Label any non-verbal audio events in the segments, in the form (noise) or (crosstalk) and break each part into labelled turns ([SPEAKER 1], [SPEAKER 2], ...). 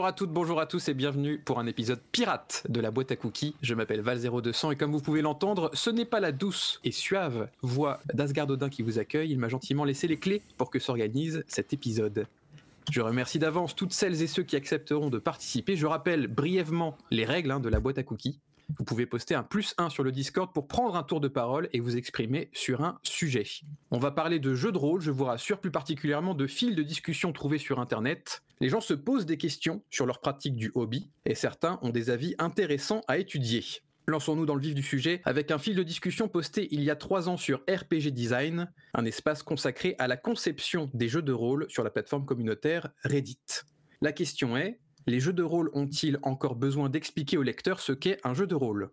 [SPEAKER 1] Bonjour à toutes, bonjour à tous et bienvenue pour un épisode pirate de la boîte à cookies. Je m'appelle Val0200 et comme vous pouvez l'entendre, ce n'est pas la douce et suave voix d'Asgard Odin qui vous accueille. Il m'a gentiment laissé les clés pour que s'organise cet épisode. Je remercie d'avance toutes celles et ceux qui accepteront de participer. Je rappelle brièvement les règles hein, de la boîte à cookies. Vous pouvez poster un plus 1 sur le Discord pour prendre un tour de parole et vous exprimer sur un sujet. On va parler de jeux de rôle, je vous rassure, plus particulièrement de fils de discussion trouvés sur Internet. Les gens se posent des questions sur leur pratique du hobby et certains ont des avis intéressants à étudier. Lançons-nous dans le vif du sujet avec un fil de discussion posté il y a trois ans sur RPG Design, un espace consacré à la conception des jeux de rôle sur la plateforme communautaire Reddit. La question est, les jeux de rôle ont-ils encore besoin d'expliquer au lecteur ce qu'est un jeu de rôle?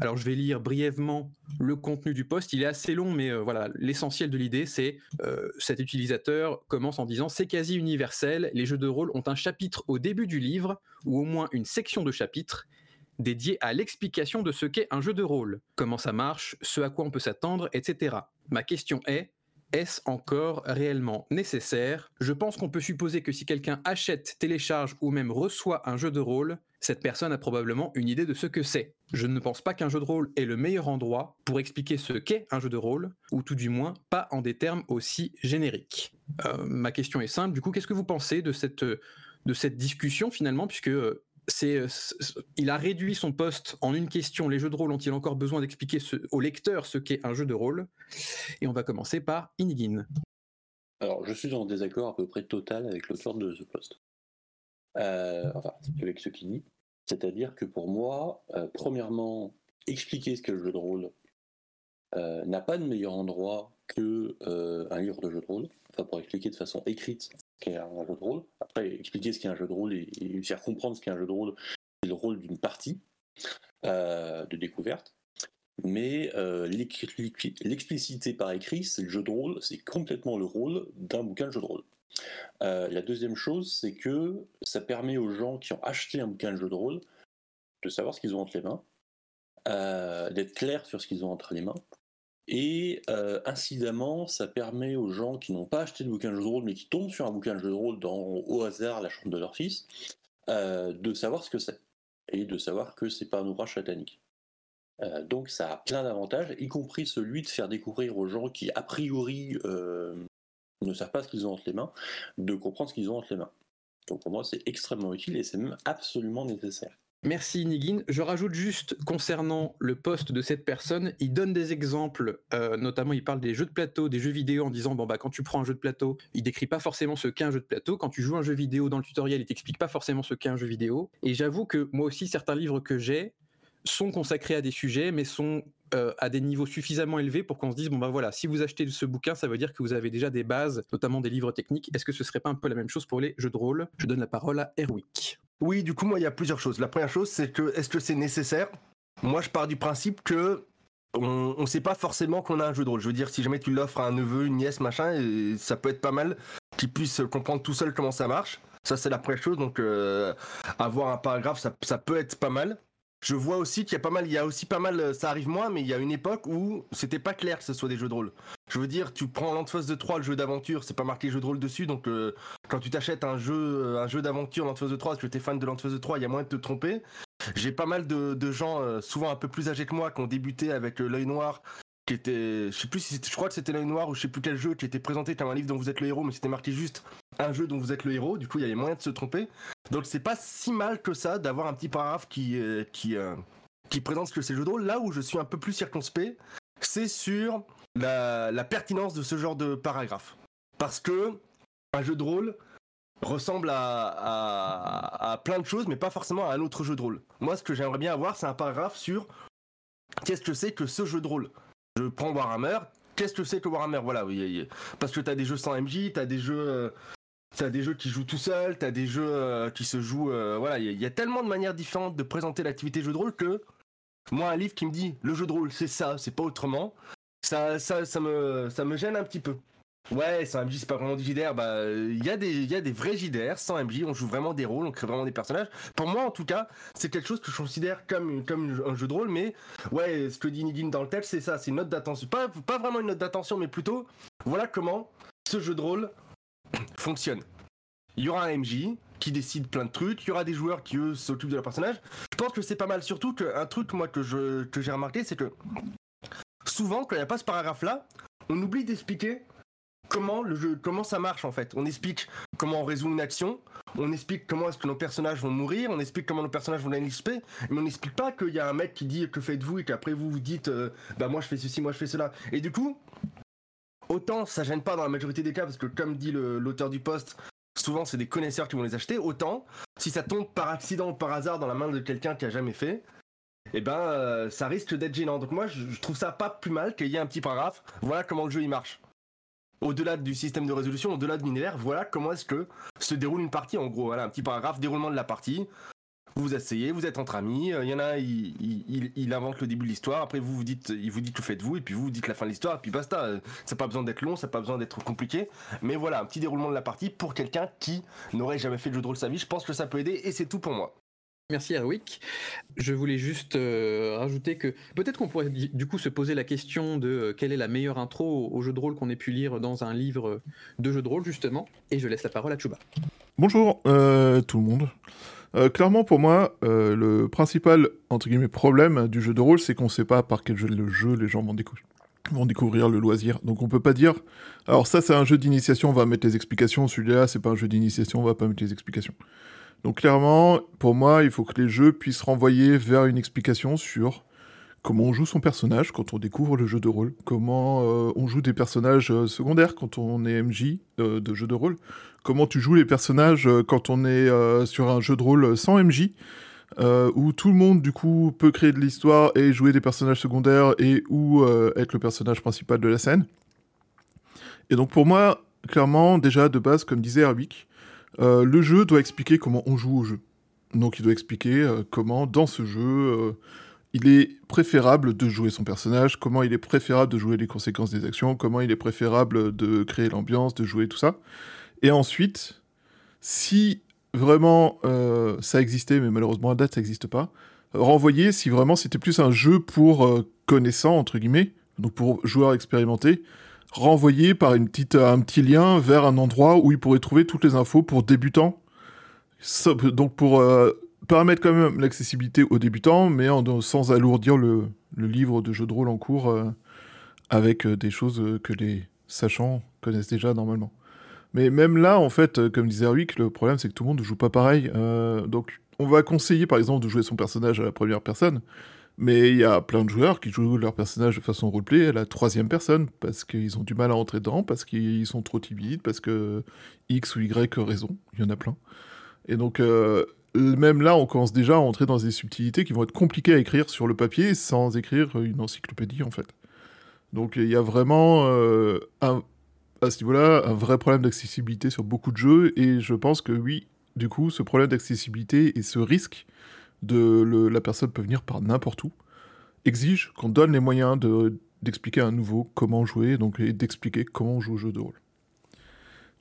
[SPEAKER 1] Alors je vais lire brièvement le contenu du post. Il est assez long, mais euh, voilà, l'essentiel de l'idée, c'est euh, cet utilisateur commence en disant c'est quasi universel. Les jeux de rôle ont un chapitre au début du livre ou au moins une section de chapitre dédiée à l'explication de ce qu'est un jeu de rôle, comment ça marche, ce à quoi on peut s'attendre, etc. Ma question est est-ce encore réellement nécessaire? Je pense qu'on peut supposer que si quelqu'un achète, télécharge ou même reçoit un jeu de rôle, cette personne a probablement une idée de ce que c'est. Je ne pense pas qu'un jeu de rôle est le meilleur endroit pour expliquer ce qu'est un jeu de rôle, ou tout du moins pas en des termes aussi génériques. Euh, ma question est simple, du coup, qu'est-ce que vous pensez de cette, discussion finalement, puisque euh, c'est, il a réduit son poste en une question. Les jeux de rôle ont-ils encore besoin d'expliquer au lecteur ce qu'est un jeu de rôle? Et on va commencer par Inigin.
[SPEAKER 2] Alors, je suis en désaccord à peu près total avec l'auteur de ce poste. Euh, enfin, avec ce qu'il dit. C'est-à-dire que pour moi, euh, premièrement, expliquer ce qu'est le jeu de rôle euh, n'a pas de meilleur endroit que un livre de jeu de rôle. Enfin, pour expliquer de façon écrite qu'est un jeu de rôle. Après, expliquer ce qu'est un jeu de rôle et, et faire comprendre ce qu'est un jeu de rôle, c'est le rôle d'une partie euh, de découverte. Mais euh, l'expliciter par écrit, c'est le jeu de rôle, c'est complètement le rôle d'un bouquin de jeu de rôle. Euh, la deuxième chose, c'est que ça permet aux gens qui ont acheté un bouquin de jeu de rôle de savoir ce qu'ils ont entre les mains, d'être clairs sur ce qu'ils ont entre les mains, et euh, incidemment, ça permet aux gens qui n'ont pas acheté de bouquin de jeu de rôle, mais qui tombent sur un bouquin de jeu de rôle dans, au hasard, la chambre de leur fils, euh, de savoir ce que c'est. Et de savoir que c'est pas un ouvrage satanique. Euh, donc ça a plein d'avantages, y compris celui de faire découvrir aux gens qui, a priori, ne savent pas ce qu'ils ont entre les mains, de comprendre ce qu'ils ont entre les mains. Donc pour moi, c'est extrêmement utile et c'est même absolument nécessaire.
[SPEAKER 1] Merci Nigin. Je rajoute juste concernant le poste de cette personne, il donne des exemples, euh, notamment il parle des jeux de plateau, des jeux vidéo en disant bon bah quand tu prends un jeu de plateau, il décrit pas forcément ce qu'est un jeu de plateau. Quand tu joues un jeu vidéo dans le tutoriel, il t'explique pas forcément ce qu'est un jeu vidéo. Et j'avoue que moi aussi certains livres que j'ai sont consacrés à des sujets, mais sont euh, à des niveaux suffisamment élevés pour qu'on se dise bon bah voilà, si vous achetez ce bouquin, ça veut dire que vous avez déjà des bases, notamment des livres techniques. Est-ce que ce serait pas un peu la même chose pour les jeux de rôle? Je donne la parole à Erwick.
[SPEAKER 3] Oui, du coup, moi, il y a plusieurs choses. La première chose, c'est que est-ce que c'est nécessaire? Moi, je pars du principe que on ne sait pas forcément qu'on a un jeu de rôle. Je veux dire, si jamais tu l'offres à un neveu, une nièce, machin, ça peut être pas mal qu'il puisse comprendre tout seul comment ça marche. Ça, c'est la première chose. Donc, euh, avoir un paragraphe, ça peut être pas mal je vois aussi qu'il y a pas mal, il y a aussi pas mal, ça arrive moins, mais il y a une époque où c'était pas clair que ce soit des jeux de rôle. Je veux dire, tu prends l'Antiphos de 3, le jeu d'aventure, c'est pas marqué jeu de rôle dessus, donc euh, quand tu t'achètes un jeu, euh, un jeu d'aventure l'Antiphos de 3, parce que t'es fan de l'Antiphos de 3, il y a moyen de te tromper. J'ai pas mal de, gens, euh, souvent un peu plus âgés que moi, qui ont débuté avec l'œil noir, je sais plus si je crois que c'était l'œil noir ou je sais plus quel jeu qui était présenté comme un livre dont vous êtes le héros, mais c'était marqué juste un jeu dont vous êtes le héros. Du coup, il y avait moyen de se tromper. Donc c'est pas si mal que ça d'avoir un petit paragraphe qui qui qui présente ce que c'est le jeu de rôle. Là où je suis un peu plus circonspect, c'est sur la, pertinence de ce genre de paragraphe. Parce que un jeu de rôle ressemble à, plein de choses, mais pas forcément à un autre jeu de rôle. Moi, ce que j'aimerais bien avoir, c'est un paragraphe sur qu'est-ce que c'est que ce jeu de rôle. Je prends Warhammer, qu'est-ce que c'est que Warhammer? Voilà, oui, parce que tu as des jeux sans MJ, tu as des jeux euh, T'as des jeux qui jouent tout seul, t'as des jeux euh, qui se jouent. Euh, voilà, il y, a tellement de manières différentes de présenter l'activité jeu de rôle que moi, un livre qui me dit le jeu de rôle, c'est ça, c'est pas autrement, ça, ça, ça, me, ça me gêne un petit peu. Ouais, sans MJ, c'est pas vraiment du JDR. Bah, il y, a des, y a des vrais JDR sans MJ, on joue vraiment des rôles, on crée vraiment des personnages. Pour moi, en tout cas, c'est quelque chose que je considère comme, comme un jeu de rôle, mais ouais, ce que dit Nidin dans le texte, c'est ça, c'est une note d'attention. Pas, pas vraiment une note d'attention, mais plutôt, voilà comment ce jeu de rôle (clears throat) fonctionne. Il y aura un MJ qui décident plein de trucs, il y aura des joueurs qui eux s'occupent de leur personnage. Je pense que c'est pas mal. Surtout qu'un truc moi que je que j'ai remarqué, c'est que souvent quand il n'y a pas ce paragraphe là, on oublie d'expliquer comment le jeu, comment ça marche en fait. On explique comment on résout une action, on explique comment est-ce que nos personnages vont mourir, on explique comment nos personnages vont gagner mais on n'explique pas qu'il y a un mec qui dit que faites-vous? et qu'après vous vous dites euh, bah moi je fais ceci, moi je fais cela. Et du coup, autant ça gêne pas dans la majorité des cas parce que comme dit l'auteur du poste, souvent c'est des connaisseurs qui vont les acheter, autant si ça tombe par accident ou par hasard dans la main de quelqu'un qui a jamais fait, eh ben euh, ça risque d'être gênant. Donc moi je, je trouve ça pas plus mal qu'il y ait un petit paragraphe, voilà comment le jeu il marche au-delà du système de résolution, au-delà de l'univers, voilà comment est-ce que se déroule une partie en gros. Voilà un petit paragraphe, déroulement de la partie. Vous vous asseyez, vous êtes entre amis. Euh, il y en a, il, invente le début de l'histoire. Après, vous vous dites, il vous dit que faites-vous, et puis vous vous dites la fin de l'histoire, et puis basta. Euh, ça n'a pas besoin d'être long, ça n'a pas besoin d'être compliqué. Mais voilà, un petit déroulement de la partie pour quelqu'un qui n'aurait jamais fait de jeu de rôle sa vie. Je pense que ça peut aider, et c'est tout pour moi.
[SPEAKER 1] Merci Erwick. Je voulais juste euh, rajouter que peut-être qu'on pourrait du coup se poser la question de euh, quelle est la meilleure intro au jeu de rôle qu'on ait pu lire dans un livre de jeu de rôle justement. Et je laisse la parole à Chuba.
[SPEAKER 4] Bonjour euh, tout le monde. clairement pour moi, le principal entre guillemets problème du jeu de rôle, c'est qu'on ne sait pas par quel jeu le jeu les gens vont découvrir vont découvrir le loisir. Donc on peut pas dire alors ça c'est un jeu d'initiation, on va mettre les explications, celui-là c'est pas un jeu d'initiation, on va pas mettre les explications. Donc clairement, pour moi, il faut que les jeux puissent renvoyer vers une explication sur comment on joue son personnage quand on découvre le jeu de rôle, comment euh, on joue des personnages euh, secondaires quand on est MJ euh, de jeu de rôle, comment tu joues les personnages quand on est sur un jeu de rôle sans MJ, où tout le monde du coup peut créer de l'histoire et jouer des personnages secondaires et ou être le personnage principal de la scène. Et donc pour moi, clairement, déjà de base, comme disait Erwick, euh, le jeu doit expliquer comment on joue au jeu. Donc il doit expliquer euh, comment, dans ce jeu, euh, il est préférable de jouer son personnage, comment il est préférable de jouer les conséquences des actions, comment il est préférable de créer l'ambiance, de jouer tout ça. Et ensuite, si vraiment ça existait, mais malheureusement à date ça n'existe pas, renvoyer si vraiment c'était plus un jeu pour connaissants, entre guillemets, donc pour joueurs expérimentés, renvoyer par une petite, un petit lien vers un endroit où il pourrait trouver toutes les infos pour débutants. Donc pour euh, permettre quand même l'accessibilité aux débutants, mais sans alourdir le, livre de jeu de rôle en cours euh, avec euh, des choses que les sachants connaissent déjà normalement. Mais même là, en fait, comme disait Erwick, le problème c'est que tout le monde ne joue pas pareil. donc on va conseiller par exemple de jouer son personnage à la première personne, mais il y a plein de joueurs qui jouent leur personnage de façon roleplay à la troisième personne, parce qu'ils ont du mal à entrer dedans, parce qu'ils sont trop timides, parce que X ou Y raison, il y en a plein. Et donc, euh, même là, on commence déjà à entrer dans des subtilités qui vont être compliquées à écrire sur le papier sans écrire une encyclopédie, en fait. Donc, il y a vraiment, euh, à ce niveau-là, un vrai problème d'accessibilité sur beaucoup de jeux, et je pense que oui, du coup, ce problème d'accessibilité et ce risque de la personne peut venir par n'importe où, exige qu'on donne les moyens d'expliquer à un nouveau comment jouer, donc et d'expliquer comment on joue au jeu de rôle.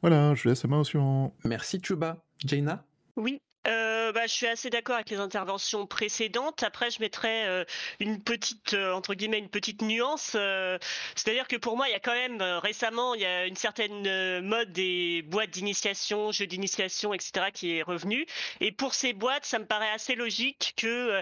[SPEAKER 4] Voilà, je laisse la main au suivant.
[SPEAKER 1] Merci Chuba. Jaina?
[SPEAKER 5] Oui, euh, bah, je suis assez d'accord avec les interventions précédentes. Après, je mettrais euh, une petite, euh, entre guillemets, une petite nuance. C'est-à-dire que pour moi, il y a quand même récemment, il y a une certaine mode des boîtes d'initiation, jeux d'initiation, etc., qui est revenue. Et pour ces boîtes, ça me paraît assez logique que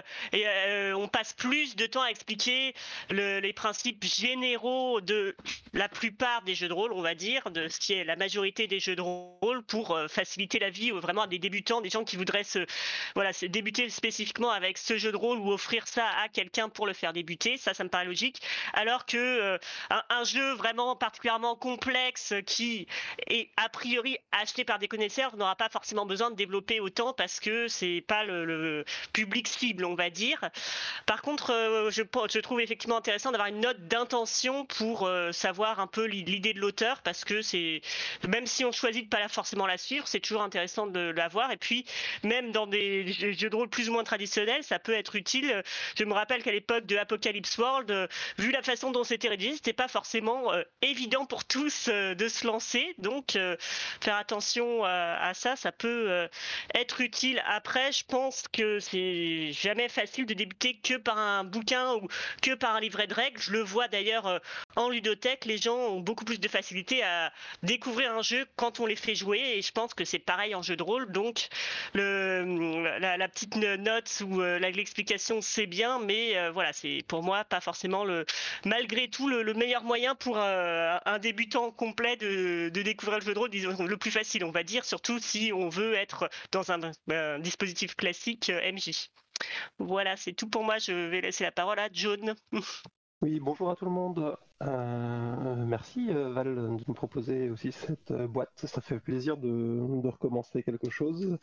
[SPEAKER 5] on passe plus de temps à expliquer les principes généraux de la plupart des jeux de rôle, on va dire, de ce qui est la majorité des jeux de rôle, pour faciliter la vie vraiment à des débutants, des gens qui voudraient se, voilà, débuter spécifiquement avec ce jeu de rôle ou offrir ça à quelqu'un pour le faire débuter. Ça, ça me paraît logique. Alors que euh, un, jeu vraiment particulièrement complexe qui est a priori acheté par des connaisseurs n'aura pas forcément besoin de développer autant parce que c'est pas le, public cible, on va dire. Par contre, euh, je, je, trouve effectivement intéressant d'avoir une note d'intention pour euh, savoir un peu l'idée de l'auteur parce que c'est même si on choisit de pas forcément la suivre, c'est toujours intéressant de l'avoir. Et puis même dans des jeux de rôle plus ou moins traditionnels, ça peut être utile. Je me rappelle qu'à l'époque de Apocalypse World, vu la façon dont c'était rédigé, c'était pas forcément évident pour tous de se lancer. Donc, faire attention à ça, ça peut être utile. Après, je pense que c'est jamais facile de débuter que par un bouquin ou que par un livret de règles. Je le vois d'ailleurs en ludothèque, les gens ont beaucoup plus de facilité à découvrir un jeu quand on les fait jouer et je pense que c'est pareil en jeu de rôle. Donc le, la, petite note ou euh, l'explication c'est bien, mais euh, voilà, c'est pour moi pas forcément le malgré tout le, meilleur moyen pour euh, un débutant complet de, découvrir le jeu de rôle, disons le plus facile on va dire, surtout si on veut être dans un, un dispositif classique MJ. Voilà, c'est tout pour moi. Je vais laisser la parole à John. (laughs)
[SPEAKER 6] Oui, bonjour à tout le monde. Euh, merci euh, Val de me proposer aussi cette euh, boîte. Ça fait plaisir de, recommencer quelque chose.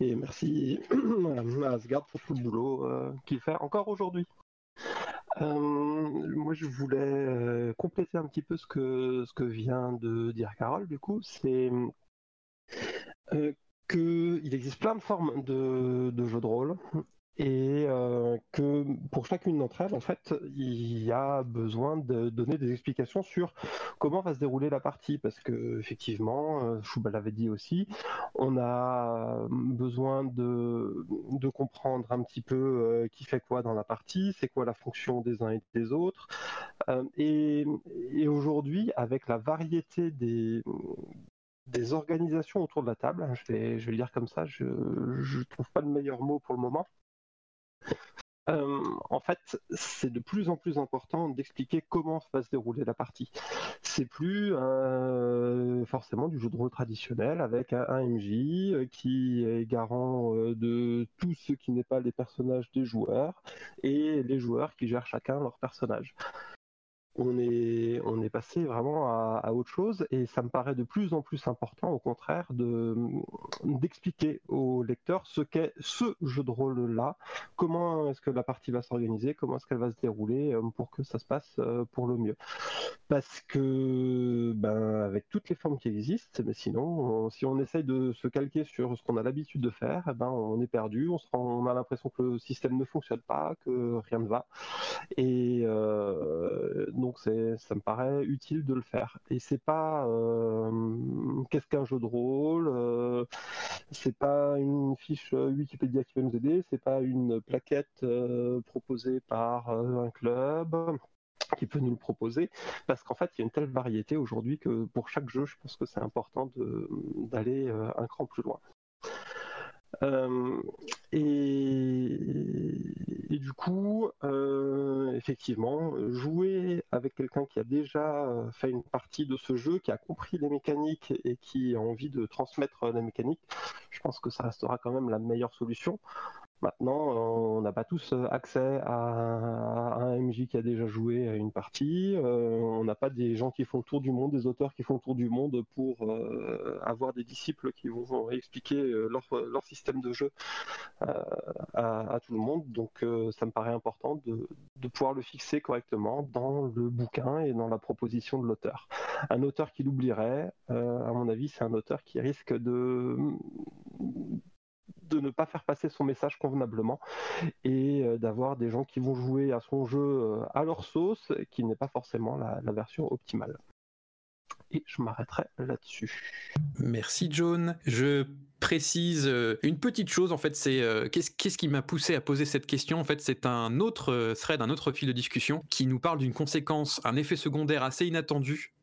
[SPEAKER 6] Et merci (clears throat) à Asgard pour tout le boulot qu'il fait encore aujourd'hui. moi, je voulais compléter un petit peu ce que, ce que vient de dire Carole, du coup. C'est qu'il existe plein de formes de, de jeux de rôle et euh, que pour chacune d'entre elles, en fait, il y a besoin de donner des explications sur comment va se dérouler la partie, parce que effectivement, euh, Choubal l'avait dit aussi, on a besoin de, de comprendre un petit peu euh, qui fait quoi dans la partie, c'est quoi la fonction des uns et des autres, et, et aujourd'hui, avec la variété des des organisations autour de la table, hein, je vais, je vais le dire comme ça, je ne trouve pas le meilleur mot pour le moment, euh, en fait, c'est de plus en plus important d'expliquer comment va se dérouler la partie. C'est plus euh, forcément du jeu de rôle traditionnel avec un, MJ euh, qui est garant de tout ce qui n'est pas les personnages des joueurs et les joueurs qui gèrent chacun leur personnage on est, on est passé vraiment à, autre chose et ça me paraît de plus en plus important, au contraire, de, d'expliquer aux lecteurs ce qu'est ce jeu de rôle-là, comment est-ce que la partie va s'organiser, comment est-ce qu'elle va se dérouler euh, pour que ça se passe euh, pour le mieux? Parce que, ben, avec toutes les formes qui existent, mais sinon, si on essaye de se calquer sur ce qu'on a l'habitude de faire, eh ben, on est perdu, on, se on a l'impression que le système ne fonctionne pas, que rien ne va. Et euh, donc ça me paraît utile de le faire. Et c'est pas euh, qu'est-ce qu'un jeu de rôle, euh, c'est pas une fiche Wikipédia qui va nous aider, c'est pas une plaquette euh, proposée par un club qui peut nous le proposer, parce qu'en fait, il y a une telle variété aujourd'hui que pour chaque jeu, je pense que c'est important d'aller un cran plus loin. Euh, et, du coup, euh, effectivement, jouer avec quelqu'un qui a déjà euh, fait une partie de ce jeu, qui a compris les mécaniques et qui a envie de transmettre la mécanique, je pense que ça restera quand même la meilleure solution. Maintenant, on n'a pas tous euh, accès à un MJ qui a déjà joué à une partie. Euh, on n'a pas des gens qui font le tour du monde, des auteurs qui font le tour du monde pour euh, avoir des disciples qui vont expliquer leur, système de jeu à, tout le monde. Donc, ça me paraît important de, de, pouvoir le fixer correctement dans le bouquin et dans la proposition de l'auteur. Un auteur qui l'oublierait, à mon avis, c'est un auteur qui risque de de ne pas faire passer son message convenablement et euh, d'avoir des gens qui vont jouer à son jeu euh, à leur sauce, qui n'est pas forcément la, la version optimale. Et je m'arrêterai là-dessus.
[SPEAKER 1] Merci John. Je précise euh, une petite chose en fait c'est euh, qu'est-ce qui m'a poussé à poser cette question en fait c'est un autre euh, thread un autre fil de discussion qui nous parle d'une conséquence un effet secondaire assez inattendu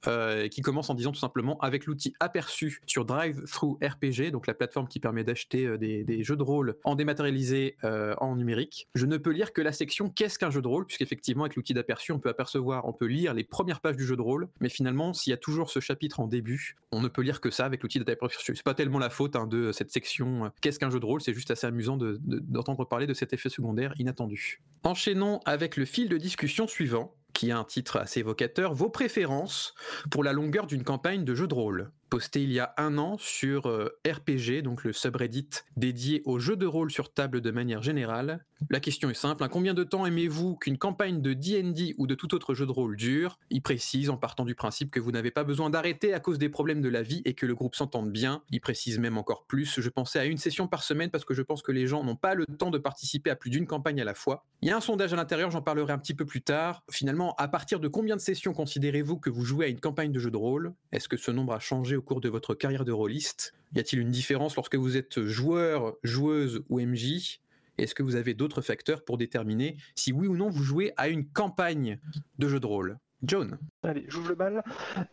[SPEAKER 1] qui commence en disant tout simplement avec l'outil aperçu sur Drive Through RPG donc la plateforme qui permet d'acheter des, jeux de rôle en dématérialisé en numérique je ne peux lire que la section qu'est-ce qu'un jeu de rôle? Puisqu'effectivement avec l'outil d'aperçu on peut apercevoir on peut lire les premières pages du jeu de rôle mais finalement s'il y a toujours ce chapitre en début on ne peut lire que ça avec l'outil d'aperçu. C'est pas tellement la faute hein, de cette section euh, Qu'est-ce qu'un jeu de rôle? C'est juste assez amusant d'entendre parler de cet effet secondaire inattendu. Enchaînons avec le fil de discussion suivant, qui a un titre assez évocateur, Vos préférences pour la longueur d'une campagne de jeu de rôle? Posté il y a un an sur euh, RPG, donc le subreddit dédié aux jeux de rôle sur table de manière générale. La question est simple, hein. combien de temps aimez-vous qu'une campagne de D&D ou de tout autre jeu de rôle dure? Il précise en partant du principe que vous n'avez pas besoin d'arrêter à cause des problèmes de la vie et que le groupe s'entende bien. Il précise même encore plus, je pensais à une session par semaine parce que je pense que les gens n'ont pas le temps de participer à plus d'une campagne à la fois. Il y a un sondage à l'intérieur, j'en parlerai un petit peu plus tard. Finalement, à partir de combien de sessions considérez-vous que vous jouez à une campagne de jeu de rôle? Est-ce que ce nombre a changé au cours de votre carrière de rôliste? Y a-t-il une différence lorsque vous êtes joueur, joueuse ou MJ Est-ce que vous avez d'autres facteurs pour déterminer si oui ou non vous jouez à une campagne de jeu de rôle? John?
[SPEAKER 6] Allez, j'ouvre le bal.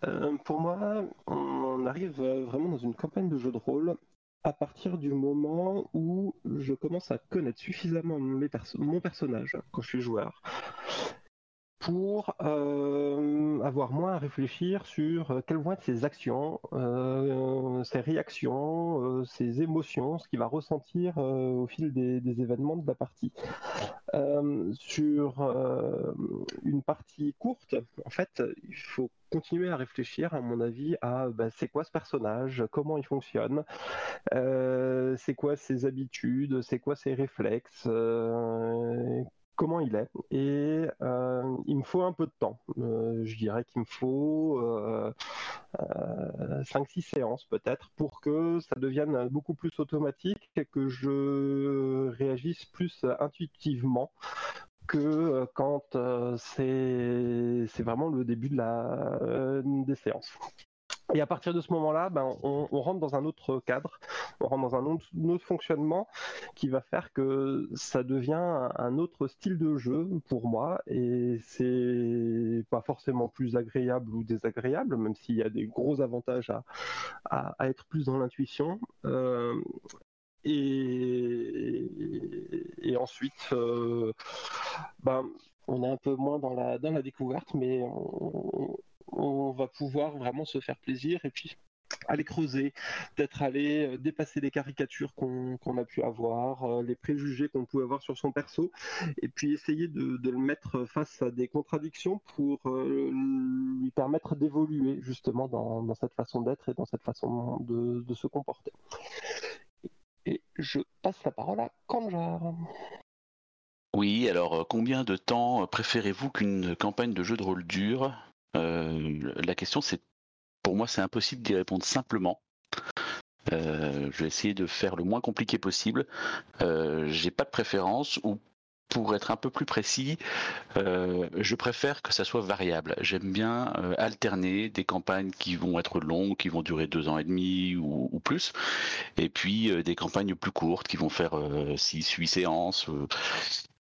[SPEAKER 6] Euh, pour moi, on arrive euh, vraiment dans une campagne de jeu de rôle à partir du moment où je commence à connaître suffisamment mon personnage quand je suis joueur pour euh, avoir moins à réfléchir sur euh, quelles vont être ses actions, euh, ses réactions, ses émotions, ce qu'il va ressentir au fil des, événements de la partie. Sur une partie courte, en fait, il faut continuer à réfléchir, à mon avis, à bah, c'est quoi ce personnage, comment il fonctionne, c'est quoi ses habitudes, c'est quoi ses réflexes, comment il est. Et euh, il me faut un peu de temps. Euh, je dirais qu'il me faut euh, 5-6 séances peut-être pour que ça devienne beaucoup plus automatique et que je réagisse plus intuitivement que euh, quand euh, c'est vraiment le début de la, euh, des séances. Et à partir de ce moment-là, ben, on, rentre dans un autre cadre, on rentre dans un autre, fonctionnement qui va faire que ça devient un, autre style de jeu pour moi. Et c'est pas forcément plus agréable ou désagréable, même s'il y a des gros avantages à, à, être plus dans l'intuition. Euh, et, et ensuite, euh, ben, on est un peu moins dans la, dans la découverte, mais on, on va pouvoir vraiment se faire plaisir et puis aller creuser, peut-être aller euh, dépasser les caricatures qu'on a pu avoir, euh, les préjugés qu'on pouvait avoir sur son perso, et puis essayer de, le mettre face à des contradictions pour euh, lui permettre d'évoluer justement dans, cette façon d'être et dans cette façon de, se comporter. Et je passe la parole à Kanjar.
[SPEAKER 7] Oui, alors combien de temps préférez-vous qu'une campagne de jeu de rôle dure? La question, c'est pour moi, c'est impossible d'y répondre simplement. Je vais essayer de faire le moins compliqué possible. Euh, J'ai pas de préférence ou pour être un peu plus précis, je préfère que ça soit variable. J'aime bien alterner des campagnes qui vont être longues, qui vont durer deux ans et demi ou, plus, et puis des campagnes plus courtes qui vont faire six, huit séances.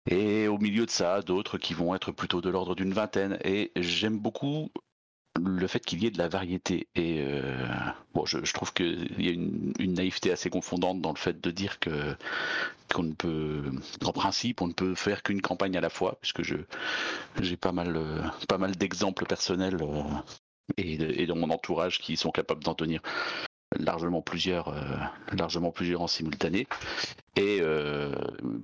[SPEAKER 7] Et au milieu de ça, d'autres qui vont être plutôt de l'ordre d'une vingtaine. Et j'aime beaucoup le fait qu'il y ait de la variété. Et euh, bon, je, trouve qu'il y a une, naïveté assez confondante dans le fait de dire que qu'on ne peut, principe, on ne peut faire qu'une campagne à la fois, puisque je j'ai pas mal pas mal d'exemples personnels euh, et, et dans mon entourage qui sont capables d'en tenir largement plusieurs, euh, largement plusieurs en simultané. Et euh,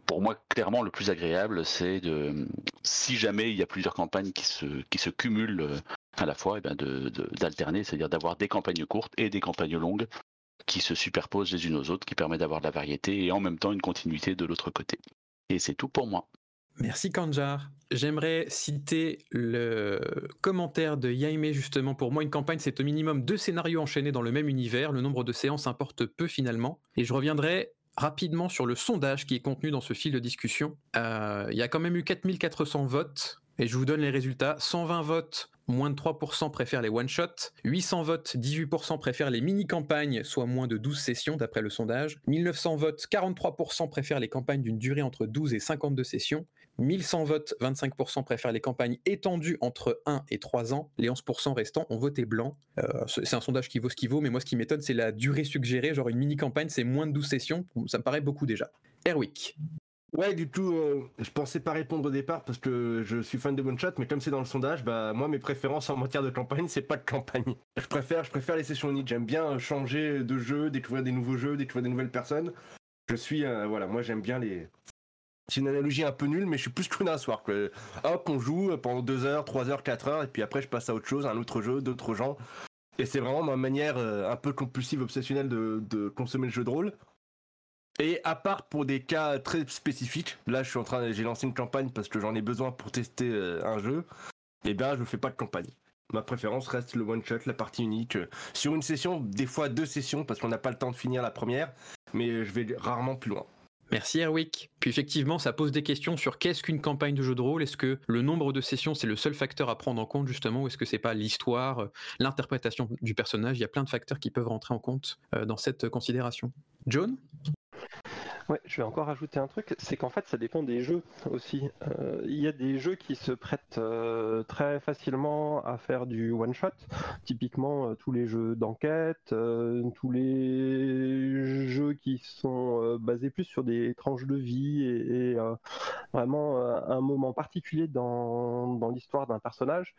[SPEAKER 7] pour moi, clairement, le plus agréable, c'est de, si jamais il y a plusieurs campagnes qui se, qui se cumulent euh, à la fois, et ben de, de- d'alterner, c'est-à-dire d'avoir des campagnes courtes et des campagnes longues qui se superposent les unes aux autres, qui permet d'avoir de la variété et en même temps une continuité de l'autre côté. Et c'est tout pour moi.
[SPEAKER 1] Merci Kanjar. J'aimerais citer le commentaire de Yaime justement. Pour moi, une campagne, c'est au minimum deux scénarios enchaînés dans le même univers. Le nombre de séances importe peu finalement. Et je reviendrai rapidement sur le sondage qui est contenu dans ce fil de discussion. Euh, Il y a quand même eu 4400 votes. Et je vous donne les résultats. 120 votes, moins de 3% préfèrent les one-shots. 800 votes, 18% préfèrent les mini-campagnes, soit moins de 12 sessions d'après le sondage. 1900 votes, 43% préfèrent les campagnes d'une durée entre 12 et 52 sessions. 1100 votes, 25% préfèrent les campagnes étendues entre 1 et 3 ans. Les 11% restants ont voté blanc. Euh, c'est un sondage qui vaut ce qu'il vaut, mais moi ce qui m'étonne, c'est la durée suggérée. Genre une mini-campagne, c'est moins de 12 sessions. Ça me paraît beaucoup déjà. Erwick.
[SPEAKER 3] Ouais, du coup, euh, je pensais pas répondre au départ parce que je suis fan de one shot, mais comme c'est dans le sondage, bah moi mes préférences en matière de campagne, c'est pas de campagne. Je préfère, je préfère les sessions uniques. J'aime bien euh, changer de jeu, découvrir des nouveaux jeux, découvrir des nouvelles personnes. Je suis, voilà, moi j'aime bien les. C'est une analogie un peu nulle, mais je suis plus que un soir. Hop, on joue pendant 2 heures, 3 heures, 4 heures, et puis après je passe à autre chose, un autre jeu, d'autres gens. Et c'est vraiment ma manière euh, un peu compulsive, obsessionnelle de, consommer le jeu de rôle. Et à part pour des cas très spécifiques, là je suis en train, j'ai lancé une campagne parce que j'en ai besoin pour tester euh, un jeu. Eh bien, je fais pas de campagne. Ma préférence reste le one shot, la partie unique. euh, Sur une session, des fois deux sessions parce qu'on n'a pas le temps de finir la première, mais je vais rarement plus loin.
[SPEAKER 1] Merci Erwick. Puis effectivement, ça pose des questions sur qu'est-ce qu'une campagne de jeu de rôle? Est-ce que le nombre de sessions, c'est le seul facteur à prendre en compte justement, ou est-ce que c'est pas l'histoire, euh, l'interprétation du personnage? Il y a plein de facteurs qui peuvent rentrer en compte euh, dans cette considération. John?
[SPEAKER 6] Ouais, je vais encore ajouter un truc, c'est qu'en fait ça dépend des jeux aussi. Euh, Il y a des jeux qui se prêtent euh, très facilement à faire du one shot, typiquement euh, tous les jeux d'enquête, tous les jeux qui sont basés plus sur des tranches de vie et, et, vraiment un moment particulier dans, dans l'histoire d'un personnage.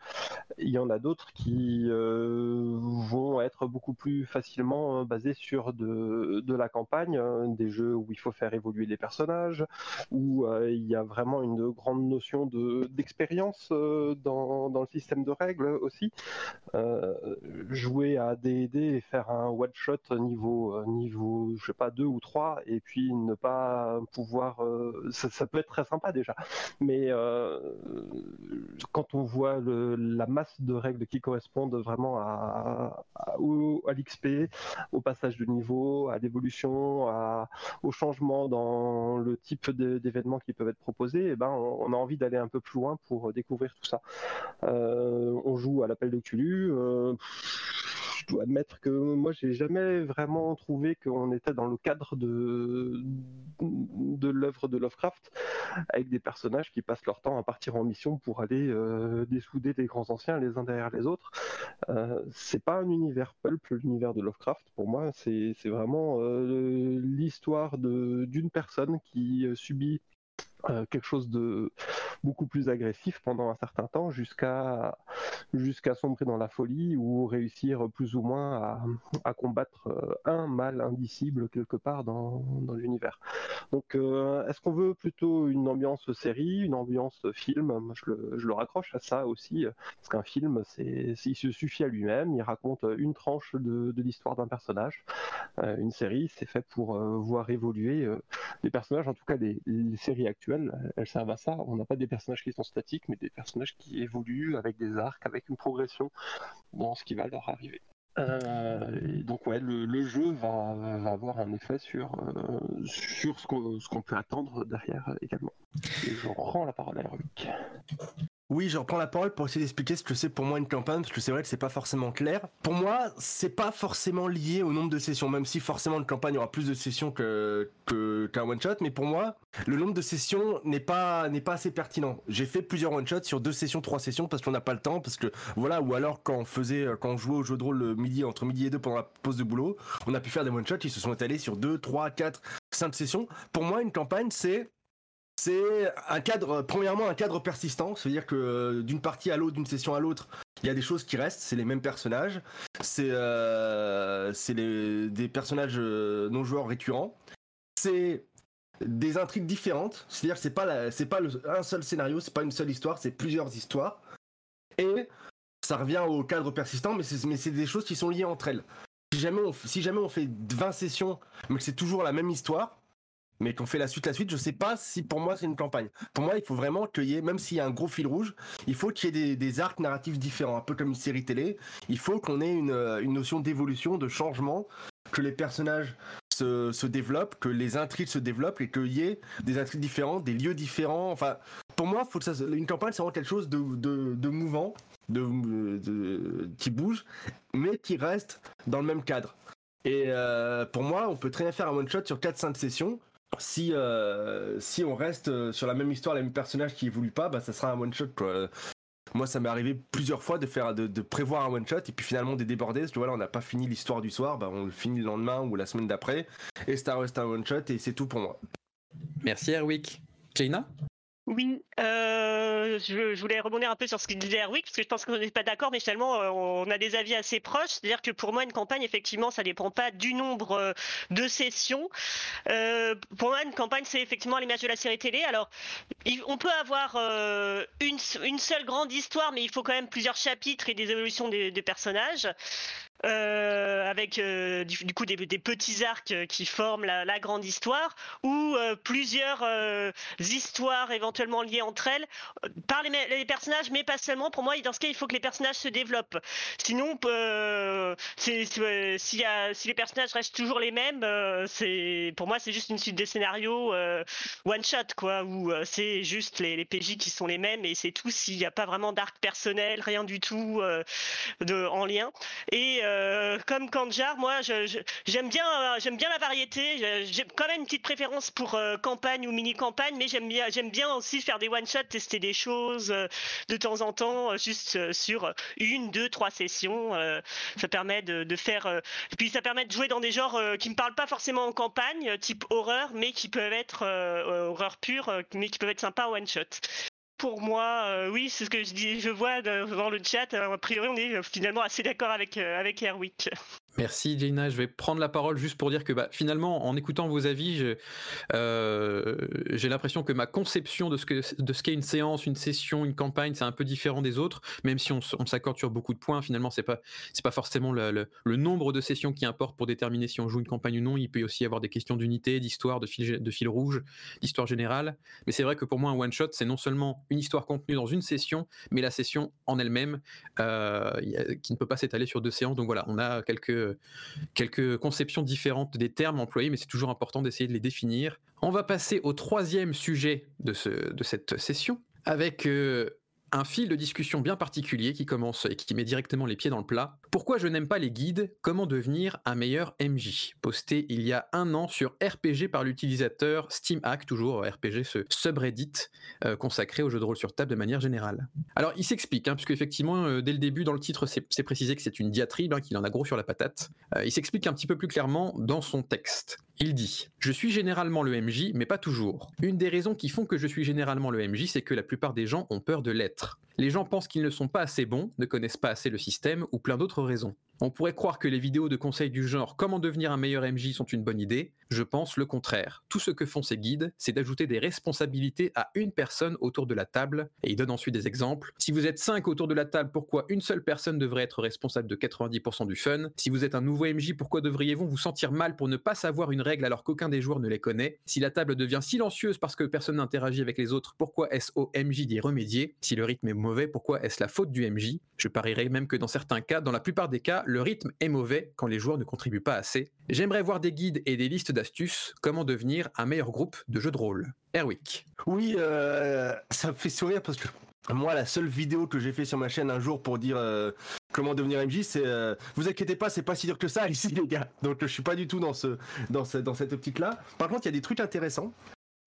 [SPEAKER 6] Il y en a d'autres qui vont être beaucoup plus facilement basés sur de, de la campagne, des jeux où il faut faire évoluer les personnages, où euh, il y a vraiment une grande notion de d'expérience euh, dans, dans le système de règles aussi. Euh, jouer à D&D et faire un one shot niveau niveau je sais pas deux ou trois et puis ne pas pouvoir ça, peut être très sympa déjà mais quand on voit la masse de règles qui correspondent vraiment à, à, à l'XP, au passage de niveau, à l'évolution, au changement dans le type d'événements qui peuvent être proposés, eh ben, on, a envie d'aller un peu plus loin pour découvrir tout ça. Euh, on joue à l'appel de Cthulhu. Je dois admettre que moi, j'ai jamais vraiment trouvé qu'on était dans le cadre de, l'œuvre de Lovecraft, avec des personnages qui passent leur temps à partir en mission pour aller euh, dessouder des grands anciens les uns derrière les autres. Euh, c'est pas un univers pulp, l'univers de Lovecraft. Pour moi, c'est vraiment euh, l'histoire d'une personne qui euh, subit euh, quelque chose de beaucoup plus agressif pendant un certain temps jusqu'à jusqu'à sombrer dans la folie ou réussir plus ou moins à, combattre euh, un mal indicible quelque part dans, dans l'univers. Donc euh, est-ce qu'on veut plutôt une ambiance série, une ambiance film? Je, le, je le raccroche à ça aussi, parce qu'un film, il se suffit à lui-même, il raconte une tranche de, l'histoire d'un personnage. Une série, c'est fait pour voir évoluer les personnages, en tout cas les, les séries actuelles, elles servent à ça. On n'a pas des personnages qui sont statiques, mais des personnages qui évoluent avec des arcs, avec une progression dans ce qui va leur arriver. Euh, donc ouais, le, jeu va, avoir un effet sur, euh, ce qu'on peut attendre derrière également. Je rends la parole à Eric.
[SPEAKER 3] Oui, je reprends la parole pour essayer d'expliquer ce que c'est pour moi une campagne, parce que c'est vrai que c'est pas forcément clair. Pour moi, c'est pas forcément lié au nombre de sessions, même si forcément une campagne aura plus de sessions que qu'un one shot, mais pour moi, le nombre de sessions n'est pas pas assez pertinent. J'ai fait plusieurs one shots sur deux sessions, trois sessions parce qu'on n'a pas le temps, parce que voilà, ou alors quand on faisait, quand on jouait au jeu de rôle le midi entre midi et deux pendant la pause de boulot, on a pu faire des one shots qui se sont étalés sur deux, trois, quatre, cinq sessions. Pour moi, une campagne, c'est c'est un cadre, premièrement un cadre persistant, c'est-à-dire que euh, d'une partie à l'autre, d'une session à l'autre, il y a des choses qui restent, c'est les mêmes personnages, c'est euh, des personnages euh, non joueurs récurrents, c'est des intrigues différentes, c'est-à-dire que c'est pas pas un seul scénario, c'est pas une seule histoire, c'est plusieurs histoires, et ça revient au cadre persistant, mais c'est des choses qui sont liées entre elles. Si jamais on, si jamais on fait 20 sessions, mais que c'est toujours la même histoire, mais qu'on fait la suite, la suite, je sais pas si pour moi c'est une campagne. Pour moi, il faut vraiment qu'il y ait, même s'il y a un gros fil rouge, il faut qu'il y ait des, arcs narratifs différents, un peu comme une série télé. Il faut qu'on ait une, euh, une notion d'évolution, de changement, que les personnages se, se développent, que les intrigues se développent et qu'il y ait des intrigues différentes, des lieux différents. Enfin, pour moi, faut une campagne, c'est vraiment quelque chose de, de, de mouvant, de, de- qui bouge, mais qui reste dans le même cadre. Et euh, pour moi, on peut très bien faire un one-shot sur 4-5 sessions. Si, euh, si on reste euh, sur la même histoire, les mêmes personnages qui évoluent pas, bah, ça sera un one-shot. quoi. Moi, ça m'est arrivé plusieurs fois de faire, de, prévoir un one-shot et puis finalement des déborder. Parce que voilà, on n'a pas fini l'histoire du soir, bah, on le finit le lendemain ou la semaine d'après. Et ça reste un one-shot et c'est tout pour moi.
[SPEAKER 1] Merci Erwick. Jaina
[SPEAKER 5] Oui, Euh, je, voulais rebondir un peu sur ce que disait Erwick, parce que je pense qu'on n'est pas d'accord, mais finalement, euh, on a des avis assez proches. C'est-à-dire que pour moi, une campagne, effectivement, ça dépend pas du nombre euh, de sessions. Pour moi, une campagne, c'est effectivement l'image de la série télé. Alors, on peut avoir une, seule grande histoire, mais il faut quand même plusieurs chapitres et des évolutions des personnages. Euh, avec euh, du, coup des, petits arcs euh, qui forment la, grande histoire ou plusieurs histoires éventuellement liées entre elles par les, personnages mais pas seulement. Pour moi dans ce cas il faut que les personnages se développent. Sinon si les personnages restent toujours les mêmes pour moi c'est juste une suite des scénarios one shot quoi où c'est juste les, les PJ qui sont les mêmes et c'est tout s'il n'y a pas vraiment d'arc personnel rien du tout de, en lien. Et euh, comme Kanjar, moi, j'aime bien, euh, j'aime bien la variété. J'ai quand même une petite préférence pour euh, campagne ou mini campagne, mais j'aime bien, aussi faire des one shots, tester des choses de temps en temps, juste sur une, deux, trois sessions. ça permet de, faire, puis ça permet de jouer dans des genres qui me parlent pas forcément en campagne, type horreur, mais qui peuvent être horreur pure, mais qui peuvent être sympas en one shot. Pour moi, euh, oui, c'est ce que je dis. Je vois de- dans le chat. euh, a priori, on est euh, finalement assez d'accord avec euh, avec.
[SPEAKER 1] Merci Jaina, je vais prendre la parole juste pour dire que bah, finalement en écoutant vos avis, euh, j'ai l'impression que ma conception de ce qu'est une séance, une session, une campagne, c'est un peu différent des autres, même si on, s'accorde sur beaucoup de points. Finalement, c'est pas pas forcément le, nombre de sessions qui importe pour déterminer si on joue une campagne ou non. Il peut aussi y avoir des questions d'unité, d'histoire, de fil rouge, d'histoire générale. Mais c'est vrai que pour moi un one shot, c'est non seulement une histoire contenue dans une session, mais la session en elle-même euh, qui ne peut pas s'étaler sur deux séances. Donc voilà, on a quelques, quelques conceptions différentes des termes employés, mais c'est toujours important d'essayer de les définir. On va passer au troisième sujet de, ce, de cette session, avec euh, un fil de discussion bien particulier qui commence et qui met directement les pieds dans le plat. Pourquoi je n'aime pas les guides? Comment devenir un meilleur MJ Posté il y a un an sur RPG par l'utilisateur SteamHack, toujours RPG, ce subreddit euh, consacré aux jeux de rôle sur table de manière générale. Alors, il s'explique, hein, puisque euh, dès le début, dans le titre, c'est précisé que c'est une diatribe, hein, qu'il en a gros sur la patate. Euh, il s'explique un petit peu plus clairement dans son texte. Il dit Je suis généralement le MJ, mais pas toujours. Une des raisons qui font que je suis généralement le MJ, c'est que la plupart des gens ont peur de l'être. Les gens pensent qu'ils ne sont pas assez bons, ne connaissent pas assez le système ou plein d'autres raisons. On pourrait croire que les vidéos de conseils du genre Comment devenir un meilleur MJ sont une bonne idée. Je pense le contraire. Tout ce que font ces guides, c'est d'ajouter des responsabilités à une personne autour de la table. Et il donne ensuite des exemples. Si vous êtes 5 autour de la table, pourquoi une seule personne devrait être responsable de 90% du fun? Si vous êtes un nouveau MJ, pourquoi devriez-vous vous sentir mal pour ne pas savoir une règle alors qu'aucun des joueurs ne les connaît? Si la table devient silencieuse parce que personne n'interagit avec les autres, pourquoi est-ce au MJ d'y remédier? Si le rythme est mauvais, pourquoi est-ce la faute du MJ Je parierais même que dans certains cas, dans la plupart des cas, le rythme est mauvais quand les joueurs ne contribuent pas assez. J'aimerais voir des guides et des listes d'astuces, comment devenir un meilleur groupe de jeux de rôle? Erwick.
[SPEAKER 3] Oui, euh, ça me fait sourire parce que moi, la seule vidéo que j'ai fait sur ma chaîne un jour pour dire euh, comment devenir MJ, c'est euh, vous inquiétez pas, c'est pas si dur que ça (laughs) ici, les gars. Donc je suis pas du tout dans ce dans, dans cette optique-là. Par contre, il y a des trucs intéressants.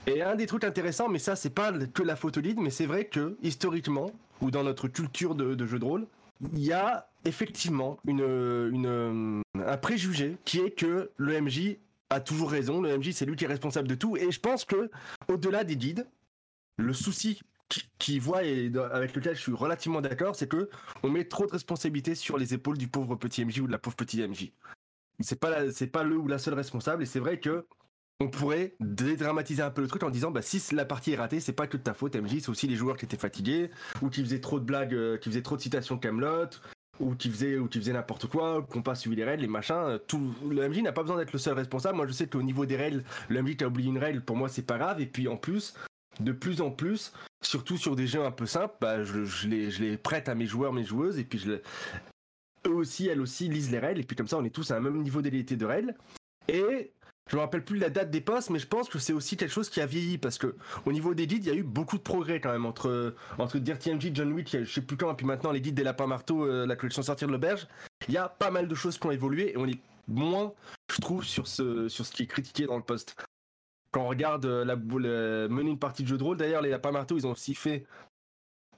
[SPEAKER 3] Et un des trucs intéressants, mais ça, c'est pas que la photo lead, mais c'est vrai que historiquement ou dans notre culture de, de jeu de rôle, il y a effectivement un préjugé qui est que le MJ a toujours raison. Le MJ, c'est lui qui est responsable de tout. Et je pense que au-delà des guides, le souci qui- voit et avec lequel je suis relativement d'accord, c'est que on met trop de responsabilités sur les épaules du pauvre petit MJ ou de la pauvre petite MJ. C'est pas c'est pas le ou la seule responsable et c'est vrai que on pourrait dédramatiser un peu le truc en disant bah si la partie est ratée, c'est pas que de ta faute MJ, c'est aussi les joueurs qui étaient fatigués ou qui faisaient trop de blagues, euh, qui faisaient trop de citations Camelot ou qui faisaient ou qui faisaient n'importe quoi, qui n'ont pas suivi les règles, les machins. euh, Tout le MJ n'a pas besoin d'être le seul responsable. Moi je sais qu'au niveau des règles, le MJ qui a oublié une règle, pour moi c'est pas grave et puis en plus de plus en plus, surtout sur des jeux un peu simples, bah, je, je les, je les prête à mes joueurs, mes joueuses, et puis je eux aussi, elles aussi lisent les règles, et puis comme ça, on est tous à un même niveau d'égalité de règles. Et je me rappelle plus la date des postes, mais je pense que c'est aussi quelque chose qui a vieilli, parce que au niveau des guides, il y a eu beaucoup de progrès quand même entre, entre Dirty MJ, John Wick, je sais plus quand, et puis maintenant les guides des lapins marteaux, euh, la collection sortir de l'auberge. Il y a pas mal de choses qui ont évolué, et on est moins, je trouve, sur ce, sur ce qui est critiqué dans le poste quand on regarde euh, la, le- mener une partie de jeu de rôle, d'ailleurs, les lapins marteaux, ils ont aussi fait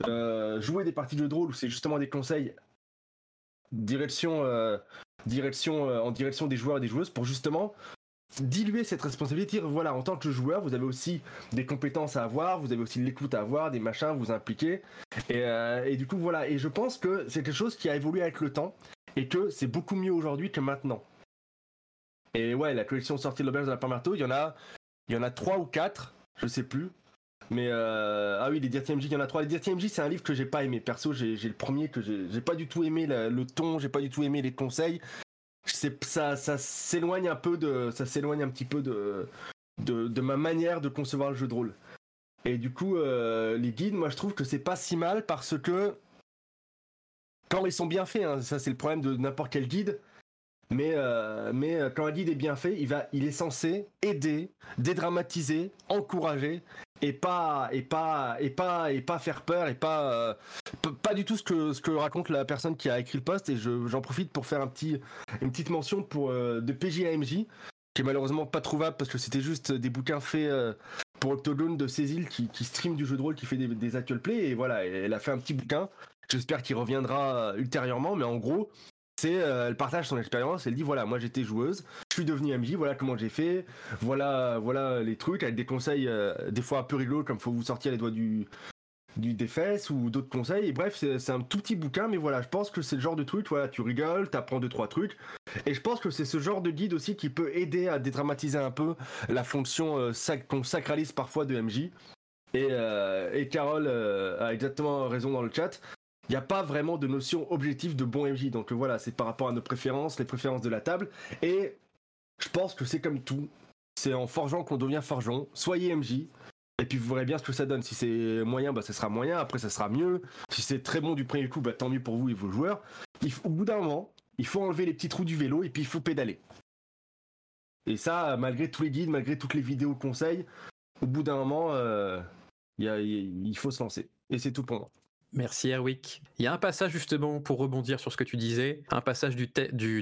[SPEAKER 3] euh, jouer des parties de jeu de rôle où c'est justement des conseils direction, euh, direction, euh, en direction des joueurs et des joueuses pour justement diluer cette responsabilité. Voilà, en tant que joueur, vous avez aussi des compétences à avoir, vous avez aussi de l'écoute à avoir, des machins, vous impliquer. Et, euh, et du coup, voilà. Et je pense que c'est quelque chose qui a évolué avec le temps et que c'est beaucoup mieux aujourd'hui que maintenant. Et ouais, la collection sortie de l'auberge de la Marteau, il y en a, il y en a trois ou quatre, je sais plus. Mais euh, ah oui, les Dirty MJ, il y en a trois. Les Dirty MJ, c'est un livre que j'ai pas aimé. Perso, j'ai le premier que j'ai pas du tout aimé le ton, j'ai pas du tout aimé les conseils. Ça, s'éloigne un peu de, ça s'éloigne un petit peu de, de, de ma manière de concevoir le jeu de rôle. Et du coup, euh, les guides, moi, je trouve que c'est pas si mal parce que quand ils sont bien faits, hein, ça c'est le problème de n'importe quel guide. Mais, euh, mais euh, quand un guide est bien fait, il, va, il est censé aider, dédramatiser, encourager et pas et pas et pas et pas faire peur et pas euh, pas du tout ce que ce que raconte la personne qui a écrit le post et je- j'en profite pour faire un petit une petite mention pour euh, de PJAMJ qui est malheureusement pas trouvable parce que c'était juste des bouquins faits euh, pour Octogone de Cécile qui, qui stream du jeu de rôle qui fait des, des actual play et voilà elle a fait un petit bouquin. J'espère qu'il reviendra ultérieurement mais en gros c'est euh, elle partage son expérience elle dit voilà moi j'étais joueuse je suis devenu MJ voilà comment j'ai fait voilà voilà les trucs avec des conseils euh, des fois un peu rigolos comme faut vous sortir les doigts du du des fesses ou d'autres conseils et bref c'est un tout petit bouquin mais voilà je pense que c'est le genre de truc voilà tu rigoles t'apprends deux trois trucs et je pense que c'est ce genre de guide aussi qui peut aider à dédramatiser un peu la fonction euh, sac- qu'on sacralise parfois de MJ et, et Carole a exactement raison dans le chat il n'y a pas vraiment de notion objective de bon MJ donc voilà c'est par rapport à nos préférences les préférences de la table et je pense que c'est comme tout c'est en forgeant qu'on devient forgeron soyez MJ et puis vous verrez bien ce que ça donne. Si c'est moyen, bah ça sera moyen. Après, ça sera mieux. Si c'est très bon du premier coup, bah tant mieux pour vous et vos joueurs. Au bout d'un moment, il faut enlever les petits trous du vélo et puis il faut pédaler. Et ça, malgré tous les guides, malgré toutes les vidéos conseils, au bout d'un moment, euh, il faut se lancer. Et c'est tout pour moi.
[SPEAKER 1] Merci Erwick. Il y a un passage justement pour rebondir sur ce que tu disais, un passage du,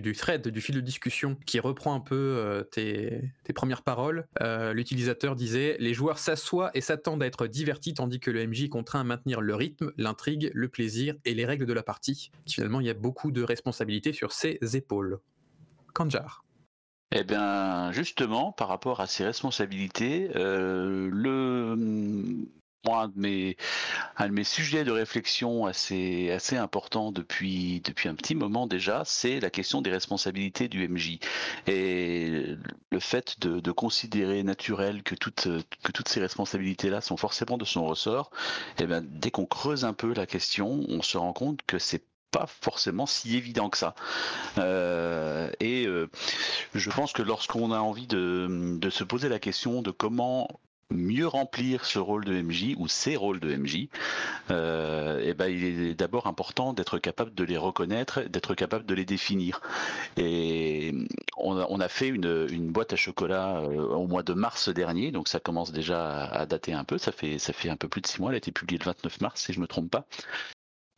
[SPEAKER 1] du, thread, du fil de discussion qui reprend un peu euh, tes, premières paroles. Euh, L'utilisateur disait Les joueurs s'assoient et s'attendent à être divertis tandis que le MJ est contraint à maintenir le rythme, l'intrigue, le plaisir et les règles de la partie. Finalement, il y a beaucoup de responsabilités sur ses épaules. Kanjar.
[SPEAKER 7] Eh bien, justement, par rapport à ces responsabilités, euh, le, un de mes, sujets de réflexion assez, assez important depuis, un petit moment déjà, c'est la question des responsabilités du MJ. Et le fait de, considérer naturel que toutes, ces responsabilités-là sont forcément de son ressort, eh bien, dès qu'on creuse un peu la question, on se rend compte que c'est pas forcément si évident que ça. Euh, et euh, je pense que lorsqu'on a envie de se poser la question de comment mieux remplir ce rôle de MJ ou ces rôles de MJ, euh, et ben il est d'abord important d'être capable de les reconnaître, d'être capable de les définir. Et on a, on a fait une, une boîte à chocolat euh, au mois de mars dernier, donc ça commence déjà à, à dater un peu. Ça fait ça fait un peu plus de six mois. Elle a été publiée le 29 mars, si je me trompe pas.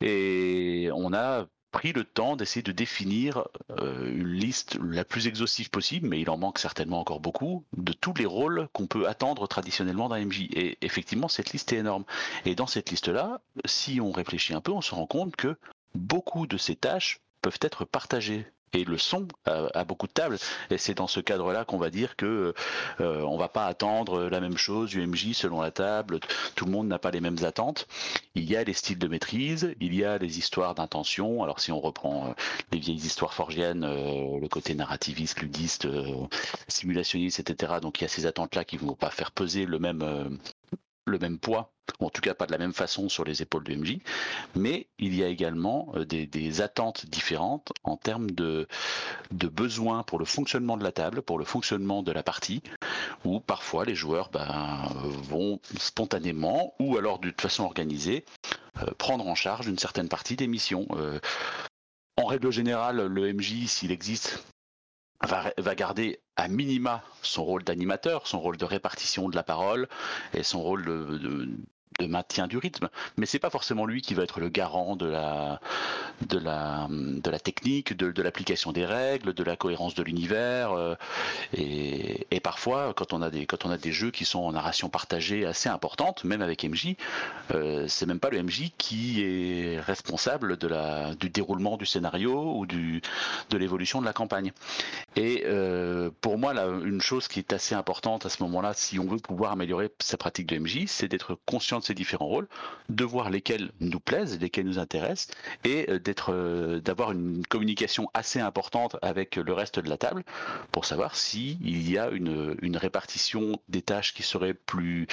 [SPEAKER 7] Et on a pris le temps d'essayer de définir euh, une liste la plus exhaustive possible, mais il en manque certainement encore beaucoup, de tous les rôles qu'on peut attendre traditionnellement d'un MJ. Et effectivement, cette liste est énorme. Et dans cette liste-là, si on réfléchit un peu, on se rend compte que beaucoup de ces tâches peuvent être partagées. Et le son à, à beaucoup de tables. Et c'est dans ce cadre-là qu'on va dire que euh, on va pas attendre la même chose du MJ selon la table. Tout le monde n'a pas les mêmes attentes. Il y a les styles de maîtrise, il y a les histoires d'intention. Alors si on reprend euh, les vieilles histoires forgiennes, euh, le côté narrativiste, ludiste, euh, simulationniste, etc. Donc il y a ces attentes-là qui vont pas faire peser le même euh, le même poids, ou en tout cas pas de la même façon sur les épaules du MJ, mais il y a également euh, des, des attentes différentes en termes de, de besoins pour le fonctionnement de la table, pour le fonctionnement de la partie, où parfois les joueurs ben, vont spontanément ou alors de façon organisée euh, prendre en charge une certaine partie des missions. Euh, en règle générale, le MJ, s'il existe, va, garder à minima son rôle d'animateur, son rôle de répartition de la parole et son rôle de- de maintien du rythme, mais c'est pas forcément lui qui va être le garant de la, de la, de la technique, de, de l'application des règles, de la cohérence de l'univers. euh, et, parfois, quand on, a des, quand on a des jeux qui sont en narration partagée assez importante, même avec MJ, euh, c'est même pas le MJ qui est responsable de la, du déroulement du scénario ou du, de l'évolution de la campagne. Et euh, pour moi, là, une chose qui est assez importante à ce moment-là, si on veut pouvoir améliorer sa pratique de MJ, c'est d'être conscient de différents rôles, de voir lesquels nous plaisent, lesquels nous intéressent, et euh, d'être, euh, d'avoir une communication assez importante avec le reste de la table pour savoir si il y a une, répartition des tâches qui serait plus,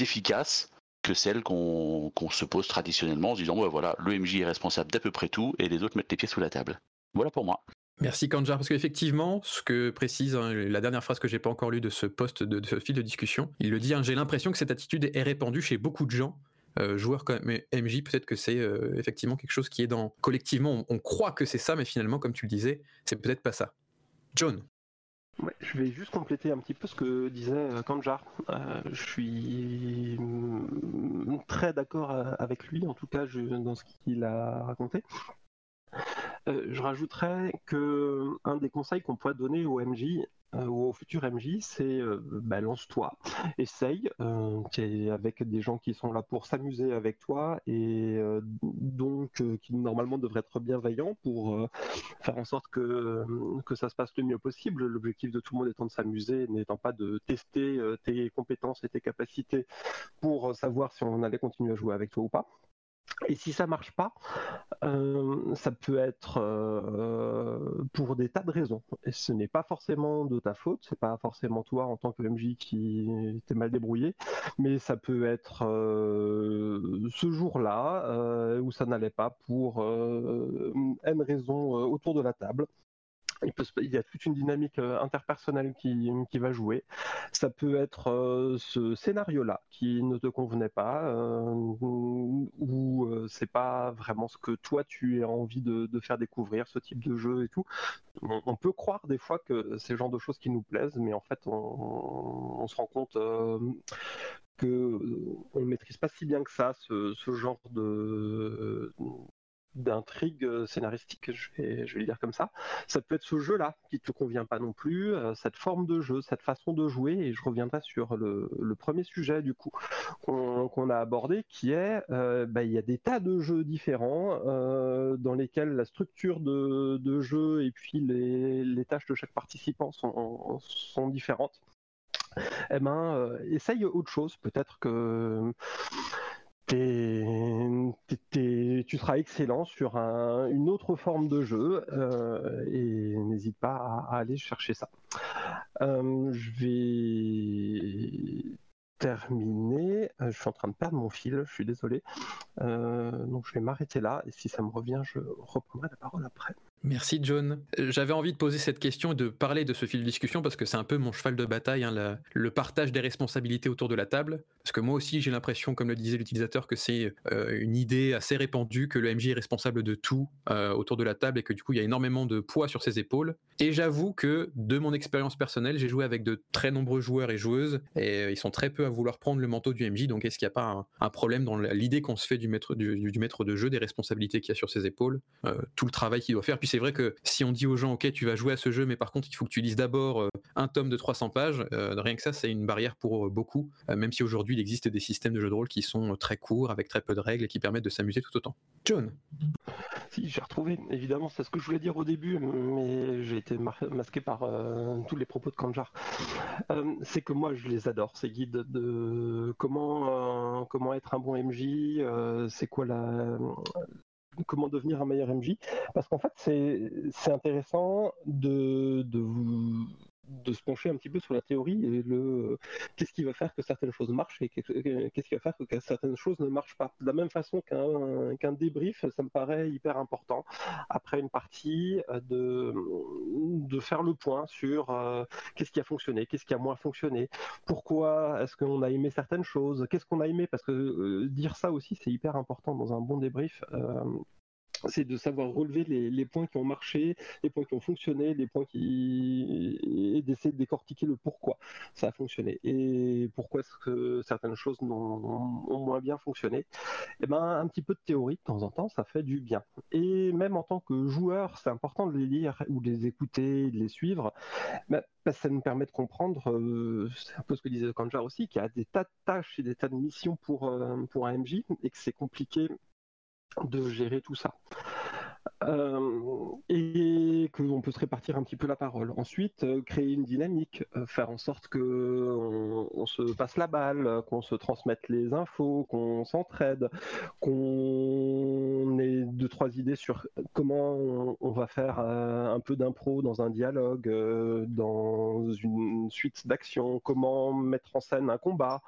[SPEAKER 7] efficace que celle qu'on se pose traditionnellement en se disant voilà, le est responsable d'à peu près tout et les autres mettent les pieds sous la table. Voilà pour moi.
[SPEAKER 1] Merci Kanjar, parce qu'effectivement, ce que précise hein, la dernière phrase que j'ai pas encore lue de ce poste, de, ce fil de discussion, il le dit, hein, j'ai l'impression que cette attitude est répandue chez beaucoup de gens, euh, joueurs comme MJ, peut-être que c'est euh, effectivement quelque chose qui est dans... Collectivement, on, croit que c'est ça, mais finalement, comme tu le disais, c'est peut-être pas ça. John
[SPEAKER 6] je vais juste compléter un petit peu ce que disait euh, Kanjar. Je suis très d'accord avec lui, en tout cas dans ce qu'il a raconté. Euh, je rajouterais que un des conseils qu'on pourrait donner au MJ euh, ou au futur MJ, c'est euh, bah, lance-toi, essaye, avec des gens qui sont là pour s'amuser avec toi et donc qui normalement devraient être bienveillants pour faire en sorte que, que ça se passe le mieux possible. L'objectif de tout le monde étant de s'amuser, n'étant pas de tester tes compétences et tes capacités pour savoir si on allait continuer à jouer avec toi ou pas. Et si ça marche pas, euh, ça peut être euh, pour des tas de raisons. Et ce n'est pas forcément de ta faute, c'est pas forcément toi en tant que MJ qui t'es mal débrouillé, mais ça peut être euh, ce jour-là où ça n'allait pas pour N raisons autour de la table. Il, y a toute une dynamique euh, interpersonnelle qui, qui va jouer. Ça peut être euh, ce scénario-là qui ne te convenait pas, euh, ou euh, c'est pas vraiment ce que toi tu as envie de, de faire découvrir, ce type de jeu et tout. On, peut croire des fois que c'est le genre de choses qui nous plaisent, mais en fait on, on se rend compte euh, que on ne maîtrise pas si bien que ça ce genre de d'intrigue scénaristique, je vais, le dire comme ça. Ça peut être ce jeu-là qui te convient pas non plus, euh, cette forme de jeu, cette façon de jouer, et je reviendrai sur le, premier sujet du coup qu'on a abordé, qui est, euh, bah, il y a des tas de jeux différents euh, dans lesquels la structure de, jeu et puis les, les tâches de chaque participant sont, sont différentes. Eh ben, euh, essaye autre chose. Peut-être que tu seras excellent sur un- une autre forme de jeu euh, et n'hésite pas à, aller chercher ça. Euh, je vais terminer. Euh, je suis en train de perdre mon fil, je suis désolé. Donc je vais m'arrêter là et si ça me revient, je reprendrai la parole après.
[SPEAKER 1] Merci John. Euh, J'avais envie de poser cette question et de parler de ce fil de discussion parce que c'est un peu mon cheval de bataille, hein, le partage des responsabilités autour de la table. Parce que moi aussi j'ai l'impression, comme le disait l'utilisateur, que c'est euh, une idée assez répandue que le MJ est responsable de tout euh, autour de la table et que du coup il y a énormément de poids sur ses épaules. Et j'avoue que de mon expérience personnelle, j'ai joué avec de très nombreux joueurs et joueuses et ils sont très peu à vouloir prendre le manteau du MJ. Donc est-ce qu'il n'y a pas un, problème dans l'idée qu'on se fait du maître, de jeu, des responsabilités qu'il y a sur ses épaules, tout le travail qu'il doit faire? C'est vrai que si on dit aux gens, ok, tu vas jouer à ce jeu, mais par contre il faut que tu lises d'abord euh, un tome de 300 pages, euh, rien que ça c'est une barrière pour euh, beaucoup, même si aujourd'hui il existe des systèmes de jeux de rôle qui sont très courts, avec très peu de règles et qui permettent de s'amuser tout autant. John
[SPEAKER 6] Si, j'ai retrouvé. Évidemment, c'est ce que je voulais dire au début, mais j'ai été masqué par tous les propos de Kanjar. C'est que moi, je les adore, ces guides de comment, comment être un bon MJ, c'est quoi la. Comment devenir un meilleur MJ Parce qu'en fait, c'est intéressant de, de, vous- de se pencher un petit peu sur la théorie et le qu'est-ce qui va faire que certaines choses marchent et qu'est-ce qui va faire que certaines choses ne marchent pas. De la même façon qu'un débrief, ça me paraît hyper important après une partie euh, de, de faire le point sur euh, qu'est-ce qui a fonctionné, qu'est-ce qui a moins fonctionné, pourquoi est-ce qu'on a aimé certaines choses, qu'est-ce qu'on a aimé, parce que euh, dire ça aussi c'est hyper important dans un bon débrief. C'est de savoir relever les, les, points qui ont marché, les points qui ont fonctionné, les points qui et d'essayer de décortiquer le pourquoi ça a fonctionné et pourquoi est-ce que certaines choses ont, moins bien fonctionné? Et eh ben un petit peu de théorie de temps en temps, ça fait du bien. Et même en tant que joueur, c'est important de les lire ou de les écouter, de les suivre. Ben, ça nous permet de comprendre, euh, c'est un peu ce que disait Kanjar aussi, qu'il y a des tas de tâches et des tas de missions pour, euh, pour un MJ et que c'est compliqué de gérer tout ça. Euh, et qu'on peut se répartir un petit peu la parole. Ensuite, euh, créer une dynamique, euh, faire en sorte que on, se passe la balle, qu'on se transmette les infos, qu'on s'entraide, qu'on ait deux trois idées sur comment on, va faire un peu d'impro dans un dialogue, dans une suite d'actions, comment mettre en scène un combat,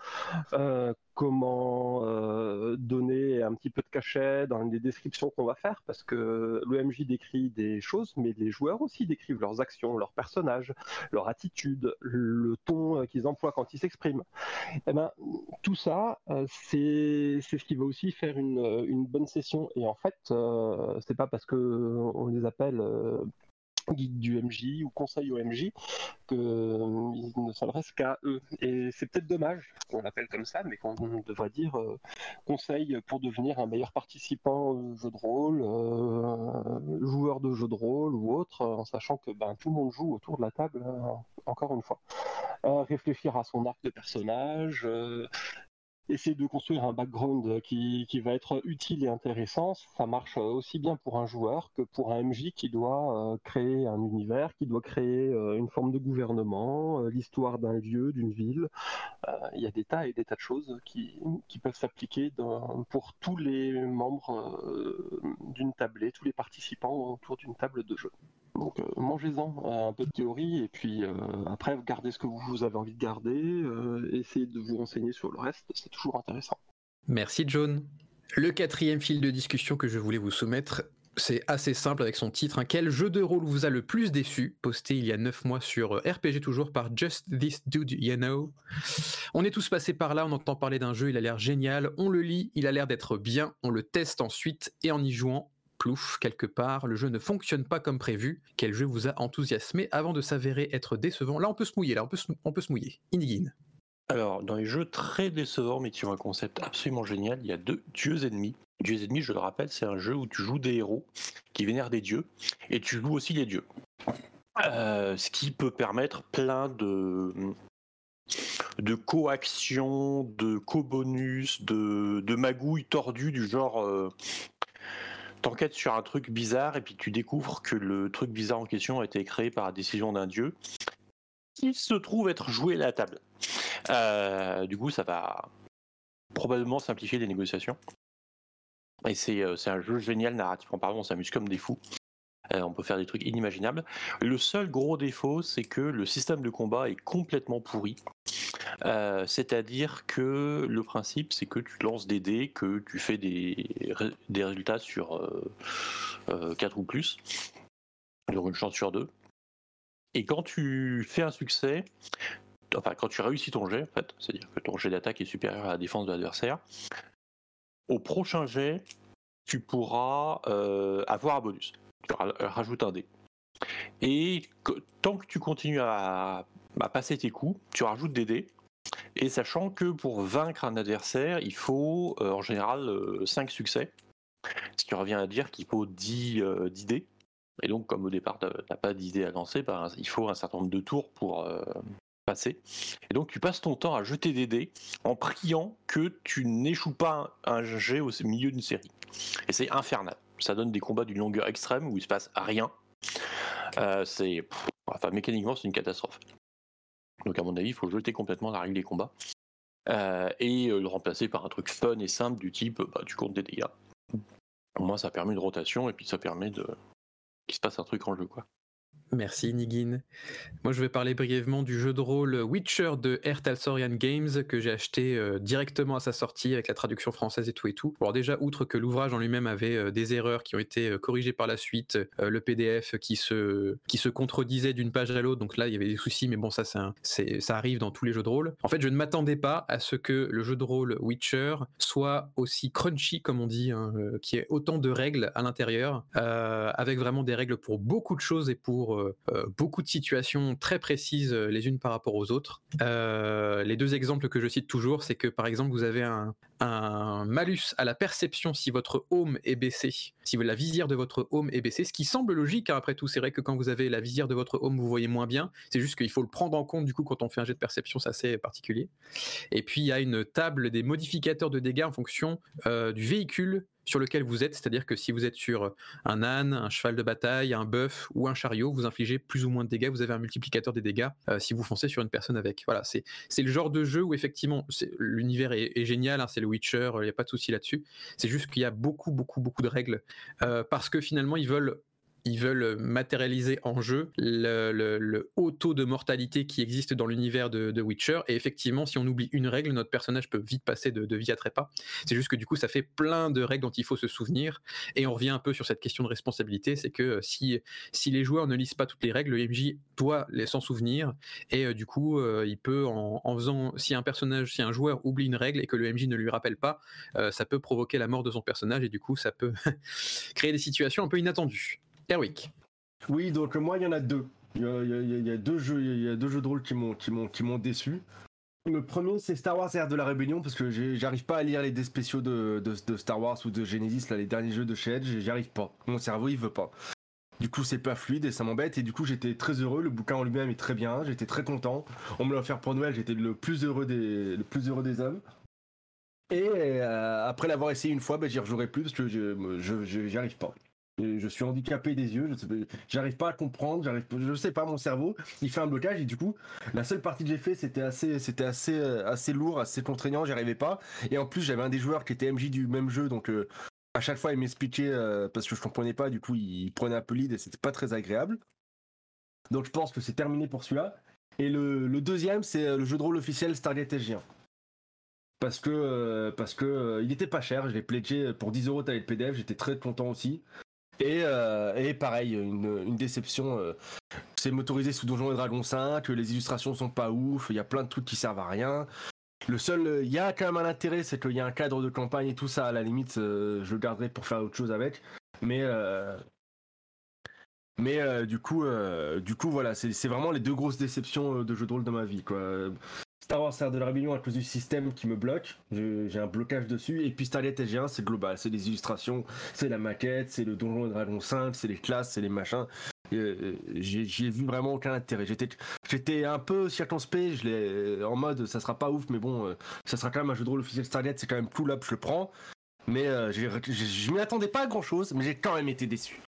[SPEAKER 6] comment euh, donner un petit peu de cachet dans les descriptions qu'on va faire, parce que l'OMJ décrit des choses, mais les joueurs aussi décrivent leurs actions, leurs personnages, leur attitude, le ton euh, qu'ils emploient quand ils s'expriment. Et eh ben, tout ça, euh, c'est ce qui va aussi faire une, une, bonne session. Et en fait, c'est pas parce que on les appelle guide du MJ ou conseil au MJ, qu'il ne s'adresse qu'à eux. Et c'est peut-être dommage qu'on l'appelle comme ça, mais qu'on devrait dire euh, conseil pour devenir un meilleur participant au jeu de rôle, euh, joueur de jeu de rôle ou autre, en sachant que ben, tout le monde joue autour de la table, euh, encore une fois. réfléchir à son arc de personnage, essayer de construire un background qui, qui, va être utile et intéressant, ça marche aussi bien pour un joueur que pour un MJ qui doit euh, créer un univers, qui doit créer euh, une forme de gouvernement, euh, l'histoire d'un lieu, d'une ville. Il y a des tas et des tas de choses qui, peuvent s'appliquer pour tous les membres d'une tablée, tous les participants autour d'une table de jeu. Donc mangez-en un peu de théorie et puis après gardez ce que vous avez envie de garder, essayez de vous renseigner sur le reste, c'est toujours intéressant.
[SPEAKER 1] Merci John. Le quatrième fil de discussion que je voulais vous soumettre, c'est assez simple avec son titre. Hein. Quel jeu de rôle vous a le plus déçu? Posté il y a 9 mois sur RPG toujours par Just This Dude You Know. On est tous passés par là, on entend parler d'un jeu, il a l'air génial, on le lit, il a l'air d'être bien, on le teste ensuite et en y jouant, plouf, quelque part, le jeu ne fonctionne pas comme prévu. Quel jeu vous a enthousiasmé avant de s'avérer être décevant? Là, on peut se mouiller, là, on peut se, mouiller. Inigine.
[SPEAKER 2] Alors, dans les jeux très décevants, mais qui ont un concept absolument génial, il y a deux dieux ennemis. Dieux ennemis, je le rappelle, c'est un jeu où tu joues des héros qui vénèrent des dieux, et tu joues aussi les dieux. Euh, ce qui peut permettre plein de de coaction, de co-bonus, de, de magouilles tordues du genre euh, t'enquêtes sur un truc bizarre et puis tu découvres que le truc bizarre en question a été créé par la décision d'un dieu qui se trouve être joué à la table. Euh, du coup, ça va probablement simplifier les négociations. Et c'est euh, un jeu génial narrativement parlant, on s'amuse comme des fous. Euh, on peut faire des trucs inimaginables. Le seul gros défaut, c'est que le système de combat est complètement pourri. C'est-à-dire que le principe, c'est que tu lances des dés, que tu fais des, des résultats sur 4 ou plus, donc une chance sur deux. Et quand tu fais un succès, enfin quand tu réussis ton jet, en fait, c'est-à-dire que ton jet d'attaque est supérieur à la défense de l'adversaire, au prochain jet, tu pourras euh, avoir un bonus. Tu rajoutes un dé. Et tant que tu continues à, passer tes coups, tu rajoutes des dés. Et sachant que pour vaincre un adversaire, il faut euh, en général 5 euh, succès. Ce qui revient à dire qu'il faut 10, 10 dés. Et donc, comme au départ, tu n'as pas d'idée à lancer, ben, il faut un certain nombre de tours pour, passer. Et donc tu passes ton temps à jeter des dés en priant que tu n'échoues pas un, jet au milieu d'une série. Et c'est infernal. Ça donne des combats d'une longueur extrême où il se passe rien. Euh, c'est, enfin mécaniquement c'est une catastrophe. Donc à mon avis, il faut jeter complètement la règle des combats euh, et euh, le remplacer par un truc fun et simple du type bah, tu comptes des dégâts. Au moins ça permet une rotation et puis ça permet de qu'il se passe un truc en jeu quoi.
[SPEAKER 1] Merci Nigin. Moi je vais parler brièvement du jeu de rôle Witcher de Ertalsorian Games que j'ai acheté euh, directement à sa sortie avec la traduction française et tout et tout. Alors déjà outre que l'ouvrage en lui-même avait euh, des erreurs qui ont été euh, corrigées par la suite, le PDF qui se qui se contredisait d'une page à l'autre, donc là il y avait des soucis mais bon ça ça arrive dans tous les jeux de rôle. En fait je ne m'attendais pas à ce que le jeu de rôle Witcher soit aussi crunchy comme on dit, hein, qui ait autant de règles à l'intérieur, avec vraiment des règles pour beaucoup de choses et pour euh, euh, beaucoup de situations très précises euh, les unes par rapport aux autres. Les deux exemples que je cite toujours, c'est que par exemple vous avez un, malus à la perception si votre home est baissé, si la visière de votre home est baissée, ce qui semble logique hein, après tout. C'est vrai que quand vous avez la visière de votre home, vous voyez moins bien. C'est juste qu'il faut le prendre en compte du coup quand on fait un jet de perception, c'est assez particulier. Et puis il y a une table des modificateurs de dégâts en fonction du véhicule sur lequel vous êtes, c'est-à-dire que si vous êtes sur un âne, un cheval de bataille, un bœuf ou un chariot, vous infligez plus ou moins de dégâts, vous avez un multiplicateur des dégâts euh, si vous foncez sur une personne avec. Voilà, c'est le genre de jeu où effectivement l'univers est, est génial, hein, c'est le Witcher, il n'y a pas de souci là-dessus. C'est juste qu'il y a beaucoup, beaucoup, beaucoup de règles euh, parce que finalement ils veulent ils veulent matérialiser en jeu le, haut taux de mortalité qui existe dans l'univers de, Witcher. Et effectivement, si on oublie une règle, notre personnage peut vite passer de, vie à trépas. C'est juste que du coup, ça fait plein de règles dont il faut se souvenir. Et on revient un peu sur cette question de responsabilité, c'est que euh, si, les joueurs ne lisent pas toutes les règles, le MJ doit les s'en souvenir. Et euh, du coup, euh, il peut, en, faisant, si un personnage, si un joueur oublie une règle et que le MJ ne lui rappelle pas, euh, ça peut provoquer la mort de son personnage et du coup, ça peut (laughs) créer des situations un peu inattendues. Erwick.
[SPEAKER 3] Oui, donc euh, moi, il y en a deux. Il y a, deux jeux, il y a deux jeux de rôle qui m'ont, qui m'ont, qui m'ont déçu. Le premier, c'est Star Wars Ère de la Rébellion, parce que j'arrive pas à lire les dés spéciaux de, Star Wars ou de Genesis, là, les derniers jeux de chez Edge, j'y arrive pas. Mon cerveau, il veut pas. Du coup, c'est pas fluide et ça m'embête. Et du coup, j'étais très heureux. Le bouquin en lui-même est très bien. J'étais très content. On me l'a offert pour Noël. J'étais le plus heureux des, le plus heureux des hommes. Et euh, après l'avoir essayé une fois, ben, j'y rejouerai plus parce que je- j'y arrive pas. Je suis handicapé des yeux, j'arrive pas à comprendre, je sais pas, mon cerveau, il fait un blocage et du coup, la seule partie que j'ai fait, c'était assez, assez, euh, assez lourd, assez contraignant, j'y arrivais pas. Et en plus, j'avais un des joueurs qui était MJ du même jeu, donc euh, à chaque fois, il m'expliquait euh, parce que je comprenais pas, du coup, il prenait un peu lead et c'était pas très agréable. Donc je pense que c'est terminé pour celui-là. Et le, deuxième, c'est le jeu de rôle officiel Stargate SG1. Parce que, euh, parce que il était pas cher, je l'ai pledgé pour 10 euros, t'avais le PDF, j'étais très content aussi. Et, euh, et pareil, une, déception. euh, c'est motorisé sous Donjons et Dragons 5, les illustrations sont pas ouf, il y a plein de trucs qui servent à rien. Le seul, euh, il y a quand même un intérêt, c'est qu'il y a un cadre de campagne et tout ça, à la limite, je le garderai pour faire autre chose avec. Mais, mais du coup, du coup, voilà, c'est vraiment les deux grosses déceptions de jeux de rôle de ma vie, quoi. Star Wars Ère de la Rébellion à cause du système qui me bloque, j'ai un blocage dessus, et puis Stargate SG1 c'est global, c'est les illustrations, c'est la maquette, c'est le Donjon et Dragon 5, c'est les classes, c'est les machins. Et, euh, J'ai vu vraiment aucun intérêt. J'étais un peu circonspect, l'ai en mode ça sera pas ouf, mais bon, euh, ça sera quand même un jeu de rôle officiel Stargate, c'est quand même cool, hop, je le prends. Mais euh, je m'y attendais pas à grand chose, mais j'ai quand même été déçu.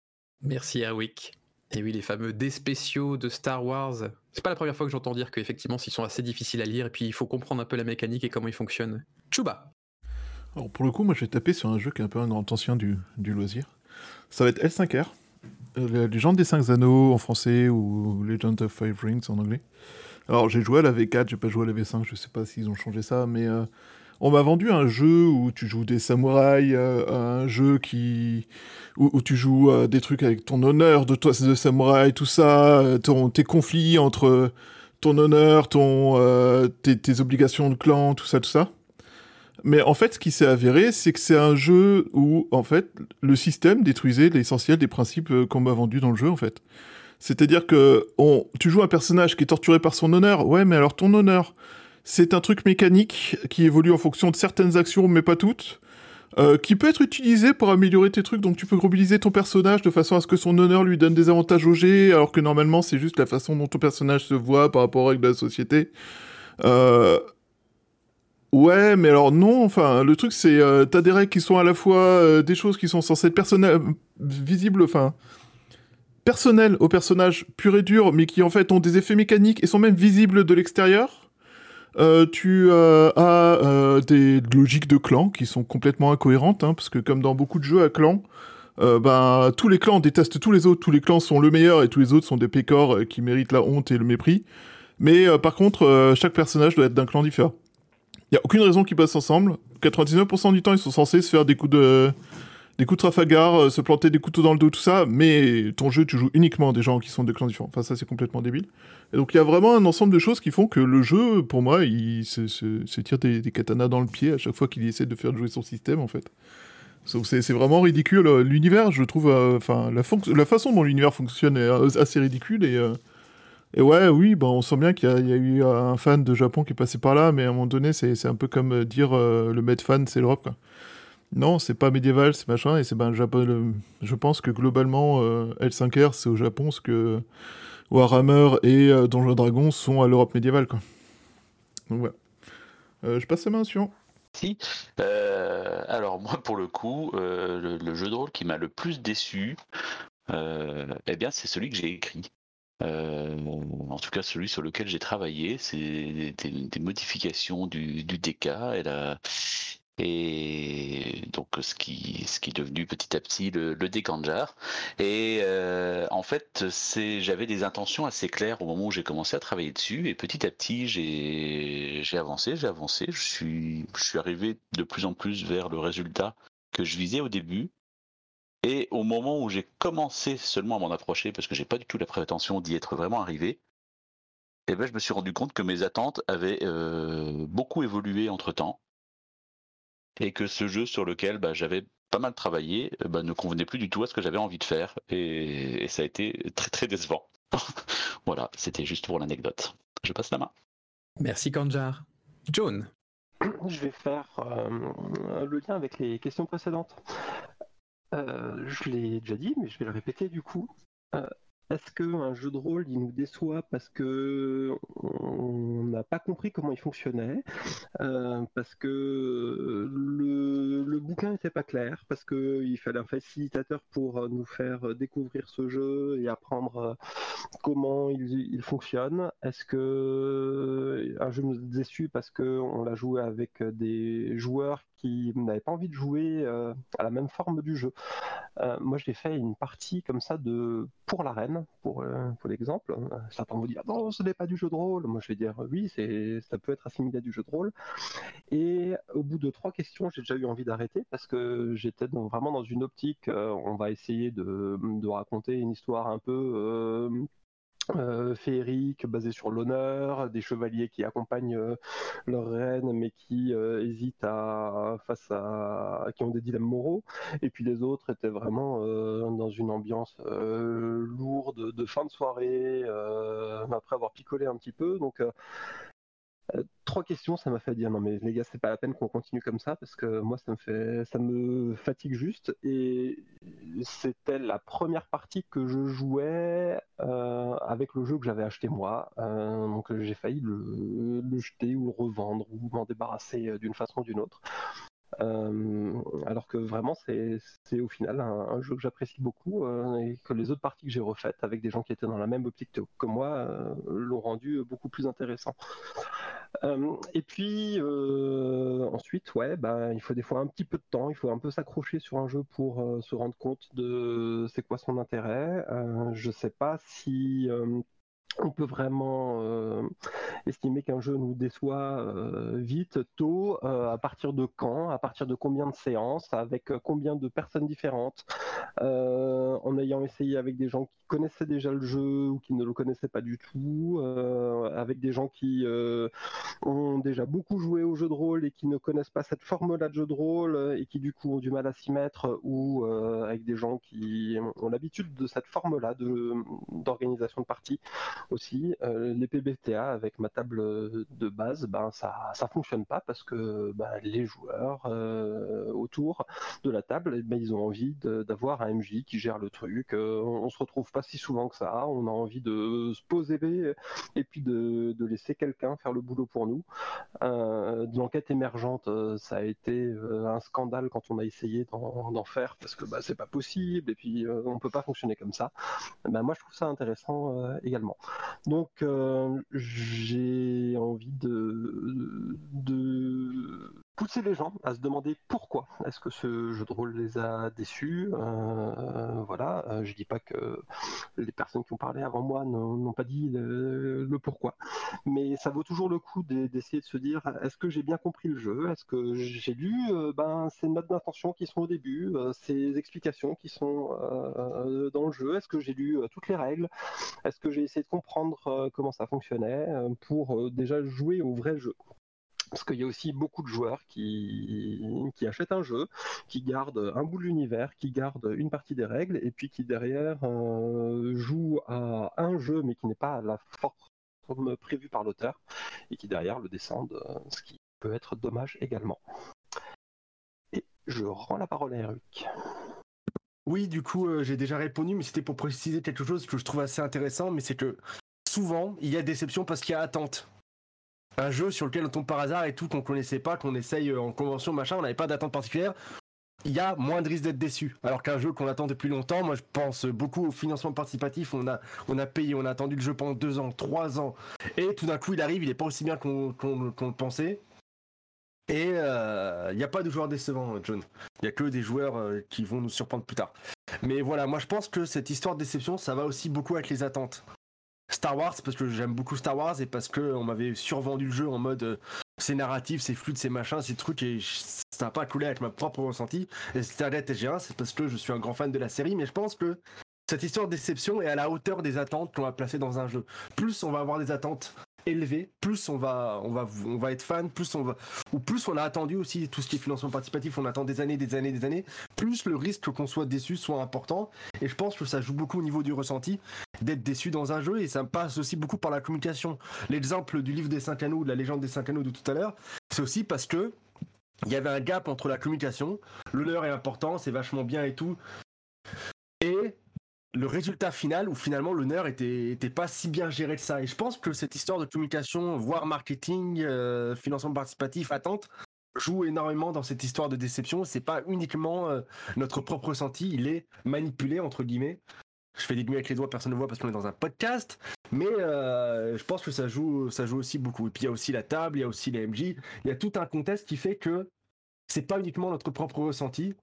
[SPEAKER 1] Merci Erwick. Et oui, les fameux dés spéciaux de Star Wars. C'est pas la première fois que j'entends dire qu'effectivement, ils sont assez difficiles à lire et puis il faut comprendre un peu la mécanique et comment ils fonctionnent. Chuba.
[SPEAKER 4] Alors pour le coup, moi je vais taper sur un jeu qui est un peu un grand ancien du, loisir. Ça va être L5R, euh, Légende des 5 anneaux en français ou Legend of Five Rings en anglais. Alors j'ai joué à la V4, j'ai pas joué à la V5, je sais pas s'ils ont changé ça, mais euh, on m'a vendu un jeu où tu joues des samouraïs, euh, un jeu qui où, tu joues euh, des trucs avec ton honneur de toi de samouraï, tout ça, euh, ton, tes conflits entre ton honneur, ton tes, obligations de clan, tout ça, tout ça. Mais en fait, ce qui s'est avéré, c'est que c'est un jeu où, en fait, le système détruisait l'essentiel des principes qu'on m'a vendus dans le jeu, en fait. C'est-à-dire que on, tu joues un personnage qui est torturé par son honneur. Ouais, mais alors ton honneur, c'est un truc mécanique qui évolue en fonction de certaines actions, mais pas toutes, euh, qui peut être utilisé pour améliorer tes trucs. Donc tu peux mobiliser ton personnage de façon à ce que son honneur lui donne des avantages au jet, alors que normalement c'est juste la façon dont ton personnage se voit par rapport aux règles de la société. Euh, Ouais, mais alors non, enfin, le truc c'est, euh, t'as des règles qui sont à la fois euh, des choses qui sont censées être personnelles, visibles, enfin, personnelles au personnage pur et dur, mais qui en fait ont des effets mécaniques et sont même visibles de l'extérieur. Euh, tu euh, as euh, des logiques de clan qui sont complètement incohérentes, hein, parce que comme dans beaucoup de jeux à clan, euh, ben, tous les clans détestent tous les autres, tous les clans sont le meilleur et tous les autres sont des pécores qui méritent la honte et le mépris. Mais par contre, chaque personnage doit être d'un clan différent. Il n'y a aucune raison qu'ils passent ensemble. 99% du temps, ils sont censés se faire des coups de, des coups de Trafalgar, se planter des couteaux dans le dos, tout ça. Mais ton jeu, tu joues uniquement des gens qui sont de clans différents. Enfin, ça, c'est complètement débile. Donc, il y a vraiment un ensemble de choses qui font que le jeu, pour moi, il se, tire des, des katanas dans le pied à chaque fois qu'il essaie de faire jouer son système, en fait. C'est vraiment ridicule. L'univers, je trouve, euh, enfin la, façon dont l'univers fonctionne est assez ridicule et euh, et ouais, oui, bah, on sent bien qu'il y, a- eu un fan de Japon qui est passé par là, mais à un moment donné, c'est un peu comme euh, dire euh, le Med fan, c'est l'Europe. Non, c'est pas médiéval, c'est machin, et c'est ben le Japon. je pense que globalement, euh, L5R, c'est au Japon ce que Warhammer et euh, Donjons Dragons sont à l'Europe médiévale. Quoi. Donc voilà. Euh, je passe la main sur.
[SPEAKER 7] Si. Euh, alors moi, pour le coup, le, jeu de rôle qui m'a le plus déçu, eh bien, c'est celui que j'ai écrit. En tout cas, celui sur lequel j'ai travaillé, c'est des, des modifications du, du DK et, la- et donc ce qui, est devenu petit à petit le, le Dekanjar. Et euh, en fait, j'avais des intentions assez claires au moment où j'ai commencé à travailler dessus, et petit à petit, j'ai, avancé, j'ai avancé, je suis, je suis arrivé de plus en plus vers le résultat que je visais au début. Et au moment où j'ai commencé seulement à m'en approcher, parce que j'ai pas du tout la prétention d'y être vraiment arrivé, eh ben, je me suis rendu compte que mes attentes avaient euh, beaucoup évolué entre temps et que ce jeu sur lequel bah, j'avais pas mal travaillé euh, bah, ne convenait plus du tout à ce que j'avais envie de faire et, et ça a été très très décevant. (laughs) voilà, c'était juste pour l'anecdote. Je passe la main.
[SPEAKER 1] Merci Kanjar. Joan.
[SPEAKER 6] Je vais faire euh, le lien avec les questions précédentes. Euh, je l'ai déjà dit, mais je vais le répéter du coup. Euh, Est-ce qu'un jeu de rôle, il nous déçoit parce que on n'a pas compris comment il fonctionnait, euh, parce que le, le bouquin n'était pas clair, parce qu'il fallait un facilitateur pour nous faire découvrir ce jeu et apprendre euh, comment il, fonctionne. Est-ce que un jeu nous a déçu parce qu'on l'a joué avec des joueurs qui n'avaient pas envie de jouer euh, à la même forme du jeu Euh, Moi, j'ai fait une partie comme ça de pour l'arène, pour, euh, pour l'exemple. Certains vont dire non, ce n'est pas du jeu de rôle. Moi, je vais dire oui, ça peut être assimilé à du jeu de rôle. Et au bout de trois questions, j'ai déjà eu envie d'arrêter parce que j'étais vraiment dans une optique. on va essayer de raconter une histoire un peu euh, féerique, basée sur l'honneur, des chevaliers qui accompagnent euh, leur reine mais qui euh, hésitent à face à qui ont des dilemmes moraux. Et puis les autres étaient vraiment euh, dans une ambiance lourde de fin de soirée après avoir picolé un petit peu. Donc euh, trois questions, ça m'a fait dire non mais les gars c'est pas la peine qu'on continue comme ça parce que moi ça me fait ça me fatigue juste. Et c'était la première partie que je jouais euh, avec le jeu que j'avais acheté moi. Euh, donc j'ai failli le, jeter ou le revendre ou m'en débarrasser d'une façon ou d'une autre. Alors que vraiment c'est au final un, un jeu que j'apprécie beaucoup et que les autres parties que j'ai refaites avec des gens qui étaient dans la même optique que- moi l'ont rendu beaucoup plus intéressant. Euh, et puis euh, ensuite, ouais, bah, il faut des fois un petit peu de temps, il faut un peu s'accrocher sur un jeu pour euh, se rendre compte de c'est quoi son intérêt. Je sais pas si on peut vraiment euh, estimer qu'un jeu nous déçoit euh, vite, tôt, euh, à partir de quand, à partir de combien de séances, avec combien de personnes différentes, en ayant essayé avec des gens qui connaissaient déjà le jeu ou qui ne le connaissaient pas du tout, avec des gens qui ont déjà beaucoup joué au jeu de rôle et qui ne connaissent pas cette forme-là de jeu de rôle et qui du coup ont du mal à s'y mettre, ou avec des gens qui ont l'habitude de cette forme-là de- d'organisation de partie aussi. Euh, les PBTA avec ma table de base, ben ça ça fonctionne pas parce que ben, les joueurs euh, autour de la table, eh ben, ils ont envie d'avoir un MJ qui gère le truc. Euh, on, se retrouve pas si souvent que ça. On a envie de se poser et puis de, laisser quelqu'un faire le boulot pour nous. De l'enquête émergente, ça a été un scandale quand on a essayé d'en faire parce que bah, c'est pas possible et puis on peut pas fonctionner comme ça. Ben, moi je trouve ça intéressant également. Donc euh, j'ai envie de, de pousser les gens à se demander pourquoi est-ce que ce jeu de rôle les a déçus. Euh, voilà, euh, je dis pas que les personnes qui ont parlé avant moi n'ont pas dit le, pourquoi, mais ça vaut toujours le coup d'essayer de se dire est-ce que j'ai bien compris le jeu, est-ce que j'ai lu euh, ben ces notes d'intention qui sont au début, ces explications qui sont dans le jeu, est-ce que j'ai lu toutes les règles, est-ce que j'ai essayé de comprendre comment ça fonctionnait pour déjà jouer au vrai jeu? Parce qu'il y a aussi beaucoup de joueurs qui, qui, achètent un jeu, qui gardent un bout de l'univers, qui gardent une partie des règles, et puis qui derrière euh, jouent à un jeu, mais qui n'est pas à la forme prévue par l'auteur, et qui derrière le descendent, euh, ce qui peut être dommage également. Et je rends la parole à Eric.
[SPEAKER 3] Oui, du coup, euh, j'ai déjà répondu, mais c'était pour préciser quelque chose que je trouve assez intéressant, mais c'est que souvent, il y a déception parce qu'il y a attente un jeu sur lequel on tombe par hasard et tout qu'on connaissait pas, qu'on essaye euh, en convention, machin, on n'avait pas d'attente particulière, il y a moins de risque d'être déçu. Alors qu'un jeu qu'on attend depuis longtemps, moi je pense beaucoup au financement participatif, on a, payé, on a attendu le jeu pendant deux ans, trois ans, et tout d'un coup il arrive, il est pas aussi bien qu'on le pensait. Et euh, il n'y a pas de joueurs décevants, John. Il n'y a que des joueurs euh, qui vont nous surprendre plus tard. Mais voilà, moi je pense que cette histoire de déception, ça va aussi beaucoup avec les attentes. Star Wars parce que j'aime beaucoup Star Wars et parce que on m'avait survendu le jeu en mode euh, c'est narratif, c'est fluide, c'est machin, c'est trucs et ça n'a pas coulé avec ma propre ressenti. Et Stargate SG1, c'est parce que je suis un grand fan de la série, mais je pense que cette histoire de déception est à la hauteur des attentes qu'on va placer dans un jeu. Plus on va avoir des attentes élevé, plus on va, on va, on va être fan, plus on va, ou plus on a attendu aussi tout ce qui est financement participatif, on attend des années, des années, des années, plus le risque qu'on soit déçu soit important. Et je pense que ça joue beaucoup au niveau du ressenti d'être déçu dans un jeu et ça passe aussi beaucoup par la communication. L'exemple du livre des cinq anneaux, de la légende des cinq anneaux de tout à l'heure, c'est aussi parce que il y avait un gap entre la communication, l'honneur est important, c'est vachement bien et tout, et le résultat final où finalement l'honneur était, pas si bien géré que ça. Et je pense que cette histoire de communication, voire marketing, euh, financement participatif, attente, joue énormément dans cette histoire de déception. C'est pas uniquement euh, notre propre ressenti, il est manipulé entre guillemets. Je fais des guillemets avec les doigts, personne ne voit parce qu'on est dans un podcast, mais euh, je pense que ça joue, ça joue aussi beaucoup. Et puis il y a aussi la table, il y a aussi les MJ, il y a tout un contexte qui fait que c'est pas uniquement notre propre ressenti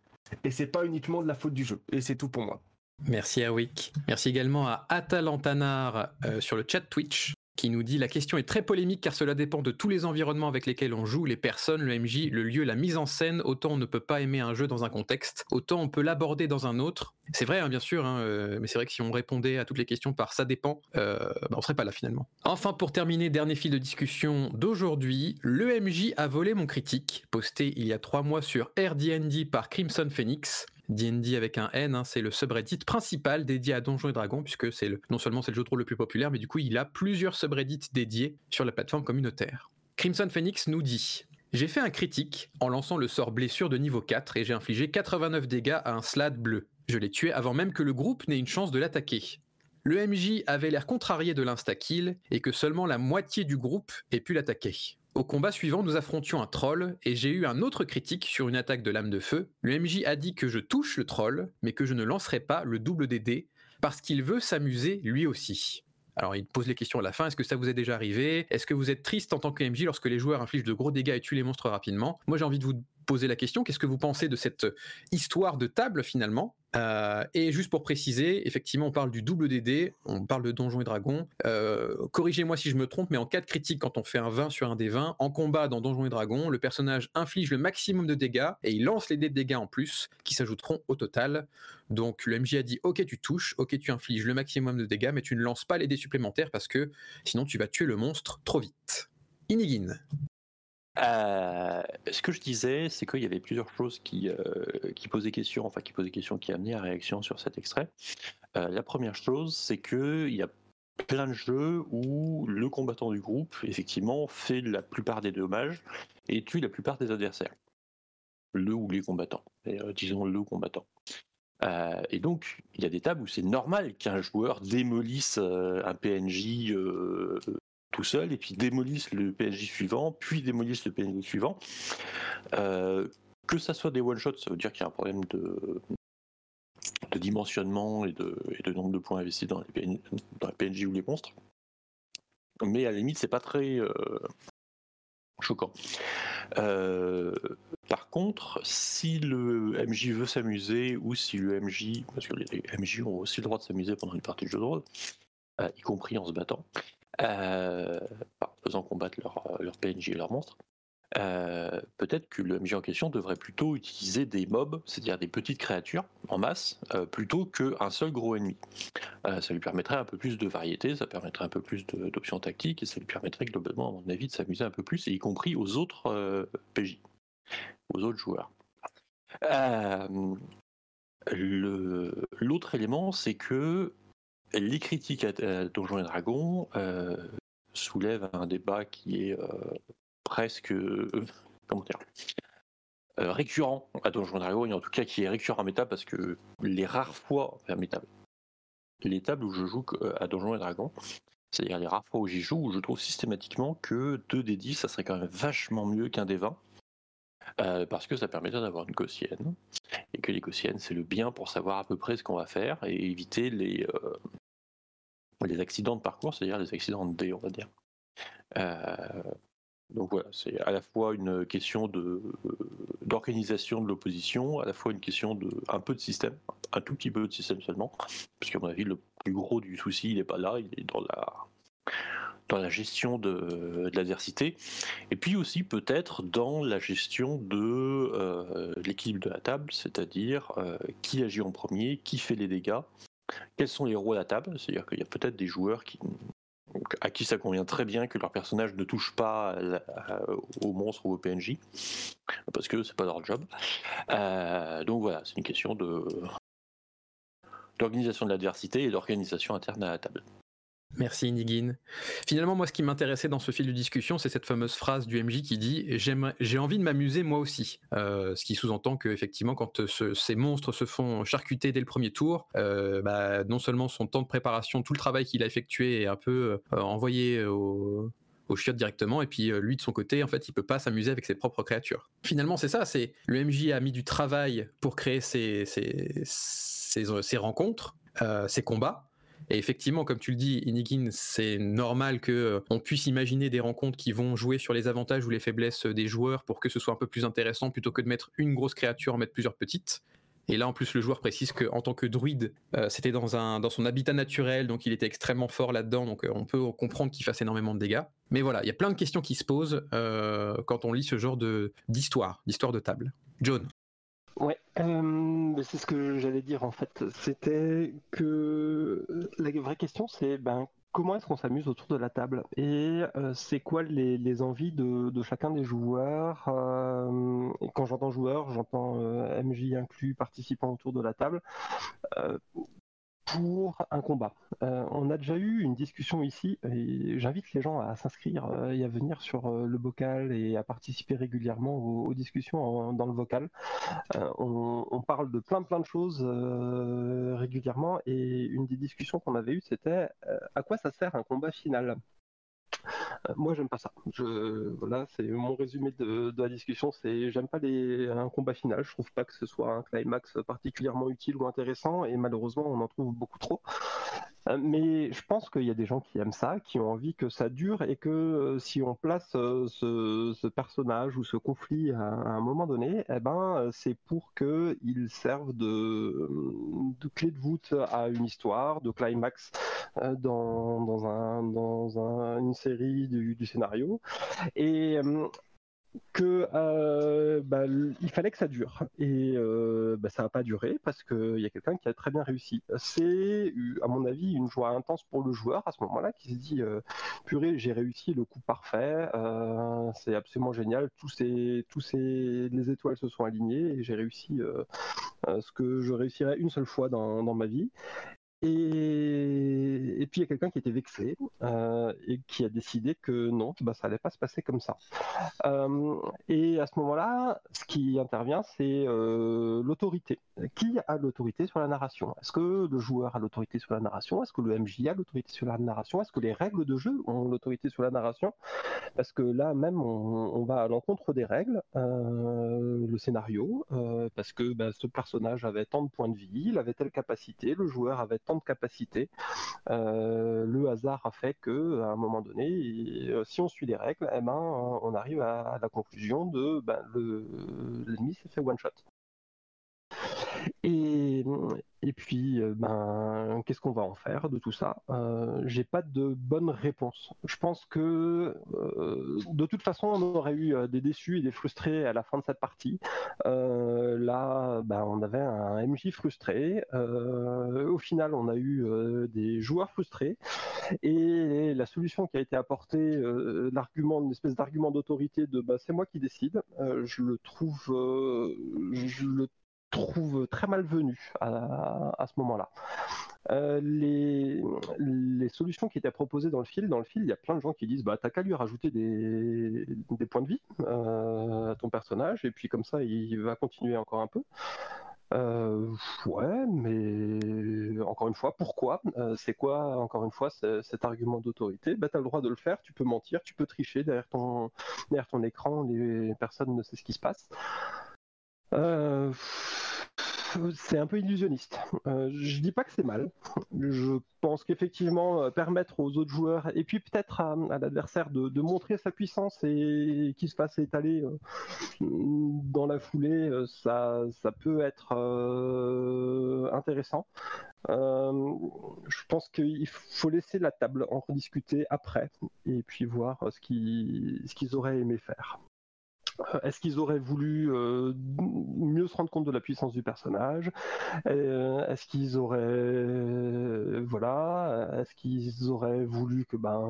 [SPEAKER 3] et c'est pas uniquement de la faute du jeu. Et c'est tout pour moi.
[SPEAKER 1] Merci Erwick. Merci également à Atalantanar euh, sur le chat Twitch qui nous dit la question est très polémique car cela dépend de tous les environnements avec lesquels on joue, les personnes, le MJ, le lieu, la mise en scène. Autant on ne peut pas aimer un jeu dans un contexte, autant on peut l'aborder dans un autre. C'est vrai, hein, bien sûr, hein, euh, mais c'est vrai que si on répondait à toutes les questions par ça dépend, euh, bah, on serait pas là finalement. Enfin, pour terminer, dernier fil de discussion d'aujourd'hui, le MJ a volé mon critique, posté il y a trois mois sur RDND par Crimson Phoenix. D&D avec un N, hein, c'est le subreddit principal dédié à Donjons et Dragons, puisque c'est non seulement c'est le jeu de rôle le plus populaire, mais du coup il a plusieurs subreddits dédiés sur la plateforme communautaire. Crimson Phoenix nous dit j'ai fait un critique en lançant le sort blessure de niveau 4 et j'ai infligé 89 dégâts à un slad bleu. Je l'ai tué avant même que le groupe n'ait une chance de l'attaquer. Le MJ avait l'air contrarié de l'insta-kill et que seulement la moitié du groupe ait pu l'attaquer. Au combat suivant, nous affrontions un troll et j'ai eu un autre critique sur une attaque de lame de feu. Le MJ a dit que je touche le troll, mais que je ne lancerai pas le double des dés parce qu'il veut s'amuser lui aussi. Alors il pose les questions à la fin, est-ce que ça vous est déjà arrivé? Est-ce que vous êtes triste en tant que MJ lorsque les joueurs infligent de gros dégâts et tuent les monstres rapidement? Moi j'ai envie de vous poser la question, qu'est-ce que vous pensez de cette histoire de table finalement? Euh, et juste pour préciser, effectivement, on parle du double DD, on parle de Donjons et Dragons. Euh, corrigez-moi si je me trompe, mais en cas de critique, quand on fait un 20 sur un des 20, en combat dans Donjons et Dragons, le personnage inflige le maximum de dégâts et il lance les dés de dégâts en plus qui s'ajouteront au total. Donc le MJ a dit Ok, tu touches, ok, tu infliges le maximum de dégâts, mais tu ne lances pas les dés supplémentaires parce que sinon tu vas tuer le monstre trop vite. Inigine.
[SPEAKER 2] Euh, ce que je disais, c'est qu'il y avait plusieurs choses qui, euh, qui posaient question, enfin qui posaient question, qui amenaient à réaction sur cet extrait. Euh, la première chose, c'est qu'il y a plein de jeux où le combattant du groupe, effectivement, fait la plupart des dommages et tue la plupart des adversaires. Le ou les combattants. disons le combattant. et donc, il y a des tables où c'est normal qu'un joueur démolisse un PNJ tout seul et puis démolissent le PNJ suivant, puis démolissent le PNJ suivant. Euh, que ça soit des one-shots, ça veut dire qu'il y a un problème de, de dimensionnement et de, et de, nombre de points investis dans les, PNJ, dans les PNJ ou les monstres. Mais à la limite, c'est pas très euh, choquant. Euh, par contre, si le MJ veut s'amuser ou si le MJ, parce que les MJ ont aussi le droit de s'amuser pendant une partie de jeu de rôle, y compris en se battant, euh, en faisant combattre leur, leur PNJ et leurs monstres, euh, peut-être que le MJ en question devrait plutôt utiliser des mobs, c'est-à-dire des petites créatures en masse, euh, plutôt qu'un seul gros ennemi. Euh, ça lui permettrait un peu plus de variété, ça permettrait un peu plus d'options tactiques, et ça lui permettrait globalement, à mon avis, de s'amuser un peu plus, y compris aux autres euh, PJ, aux autres joueurs. Euh, L'autre élément, c'est que les critiques à, Donjons et Dragons euh, soulèvent un débat qui est euh, presque (laughs) euh, récurrent à Donjons et Dragons et en tout cas qui est récurrent à mes tables parce que les rares fois à les tables où je joue à Donjons et Dragons c'est-à-dire les rares fois où j'y joue où je trouve systématiquement que 2 des 10 ça serait quand même vachement mieux qu'un des 20 euh, parce que ça permettrait d'avoir une gaussienne et que les gaussiennes c'est le bien pour savoir à peu près ce qu'on va faire et éviter les les accidents de parcours c'est-à-dire les accidents de dés on va dire. Euh, donc voilà, c'est à la fois une question de euh, d'organisation de l'opposition, à la fois une question de un peu de système, un tout petit peu de système seulement, parce qu'à mon avis le plus gros du souci il n'est pas là, il est dans la dans la gestion de, l'adversité, et puis aussi peut-être dans la gestion de euh, l'équilibre de la table, c'est-à-dire qui agit en premier, qui fait les dégâts, quels sont les rôles à table, c'est-à-dire qu'il y a peut-être des joueurs à qui ça convient très bien que leur personnage ne touche pas la- à- aux monstres ou aux PNJ, parce que c'est pas leur job. Euh, donc voilà, c'est une question d'organisation de l'adversité et d'organisation interne à la table.
[SPEAKER 1] Merci Nigin. Finalement, moi, ce qui m'intéressait dans ce fil de discussion, c'est cette fameuse phrase du MJ qui dit J'ai envie de m'amuser moi aussi. Euh, ce qui sous-entend que, effectivement, quand euh, ce- ces monstres se font charcuter dès le premier tour, euh, bah, non seulement son temps de préparation, tout le travail qu'il a effectué est un peu envoyé au au chiottes directement et puis lui de son côté en fait il peut pas s'amuser avec ses propres créatures finalement c'est ça c'est le MJ a mis du travail pour créer ces rencontres euh, ces combats et effectivement, comme tu le dis, Inigin, c'est normal que euh, on puisse imaginer des rencontres qui vont jouer sur les avantages ou les faiblesses des joueurs pour que ce soit un peu plus intéressant plutôt que de mettre une grosse créature, en mettre plusieurs petites. Et là, en plus, le joueur précise qu'en tant que druide, euh, c'était dans, un, dans son habitat naturel, donc il était extrêmement fort là-dedans, donc euh, on peut comprendre qu'il fasse énormément de dégâts. Mais voilà, il y a plein de questions qui se posent euh, quand on lit ce genre de- d'histoire, d'histoire de table. John.
[SPEAKER 6] Ouais, euh, c'est ce que j'allais dire en fait. C'était que la vraie question, c'est ben, comment est-ce qu'on s'amuse autour de la table? Et euh, c'est quoi les, envies de, chacun des joueurs? euh, quand j'entends joueurs, j'entends euh, MJ inclus, participants autour de la table. Pour un combat. Euh, on a déjà eu une discussion ici, et j'invite les gens à s'inscrire euh, et à venir sur euh, le bocal et à participer régulièrement aux, discussions dans le vocal. On, parle de plein plein de choses régulièrement et une des discussions qu'on avait eues c'était à quoi ça sert un combat final? Moi j'aime pas ça. Voilà, c'est mon résumé de, de la discussion, c'est j'aime pas les, un combat final. Je trouve pas que ce soit un climax particulièrement utile ou intéressant et malheureusement on en trouve beaucoup trop. Euh, Mais je pense qu'il y a des gens qui aiment ça, qui ont envie que ça dure et que euh, si on place euh, ce, personnage ou ce conflit à, un moment donné, eh ben, c'est pour qu'il serve de, clé de voûte à une histoire, de climax dans, dans, un, dans un- une série du, scénario. Que euh, bah, il fallait que ça dure et euh, bah, ça n'a pas duré parce qu'il y a quelqu'un qui a très bien réussi. C'est à mon avis une joie intense pour le joueur à ce moment-là qui se dit euh, purée j'ai réussi le coup parfait, c'est absolument génial, tous les étoiles se sont alignées et j'ai réussi ce que je réussirais une seule fois dans ma vie. Et, puis il y a quelqu'un qui était vexé euh, et qui a décidé que non, bah, ça allait pas se passer comme ça. Euh, et à ce moment-là, ce qui intervient, c'est euh, l'autorité. Qui a l'autorité sur la narration? Est-ce que le joueur a l'autorité sur la narration? Est-ce que le MJ a l'autorité sur la narration? Est-ce que les règles de jeu ont l'autorité sur la narration? Parce que là même, on, va à l'encontre des règles, euh, le scénario, euh, parce que bah, ce personnage avait tant de points de vie, il avait telle capacité, le joueur avait tant de capacités. Euh, euh, le hasard a fait que à un moment donné, et, si on suit les règles, eh ben, on arrive à, la conclusion de ben, l'ennemi s'est fait one shot. Et, puis, euh, ben, qu'est-ce qu'on va en faire de tout ça? Euh, J'ai pas de bonne réponse. Je pense que euh, de toute façon, on aurait eu des déçus et des frustrés à la fin de cette partie. là, ben, on avait un MJ frustré. au final, on a eu des joueurs frustrés. Et la solution qui a été apportée, l'argument, une espèce d'argument d'autorité de bah, c'est moi qui décide, je le trouve, je le trouve très malvenu à, à ce moment-là. Euh, les, les, solutions qui étaient proposées dans le fil, dans le fil, il y a plein de gens qui disent bah t'as qu'à lui rajouter des, des, points de vie euh, à ton personnage et puis comme ça il va continuer encore un peu. Euh, ouais, mais encore une fois, pourquoi? C'est quoi, encore une fois, cet argument d'autorité? Bah, Tu as le droit de le faire, tu peux mentir, tu peux tricher derrière ton, derrière ton écran, les personnes ne savent ce qui se passe. Euh, c'est un peu illusionniste. Euh, je dis pas que c'est mal. Je pense qu'effectivement, euh, permettre aux autres joueurs et puis peut-être à, l'adversaire de, montrer sa puissance et qu'il se fasse étaler dans la foulée, ça, ça peut être intéressant. je pense qu'il faut laisser la table en rediscuter après et puis voir ce qu'ils auraient aimé faire. Euh, (laughs) est-ce qu'ils auraient voulu euh, mieux se rendre compte de la puissance du personnage? Euh, Est-ce qu'ils auraient voilà Est-ce qu'ils auraient voulu que ben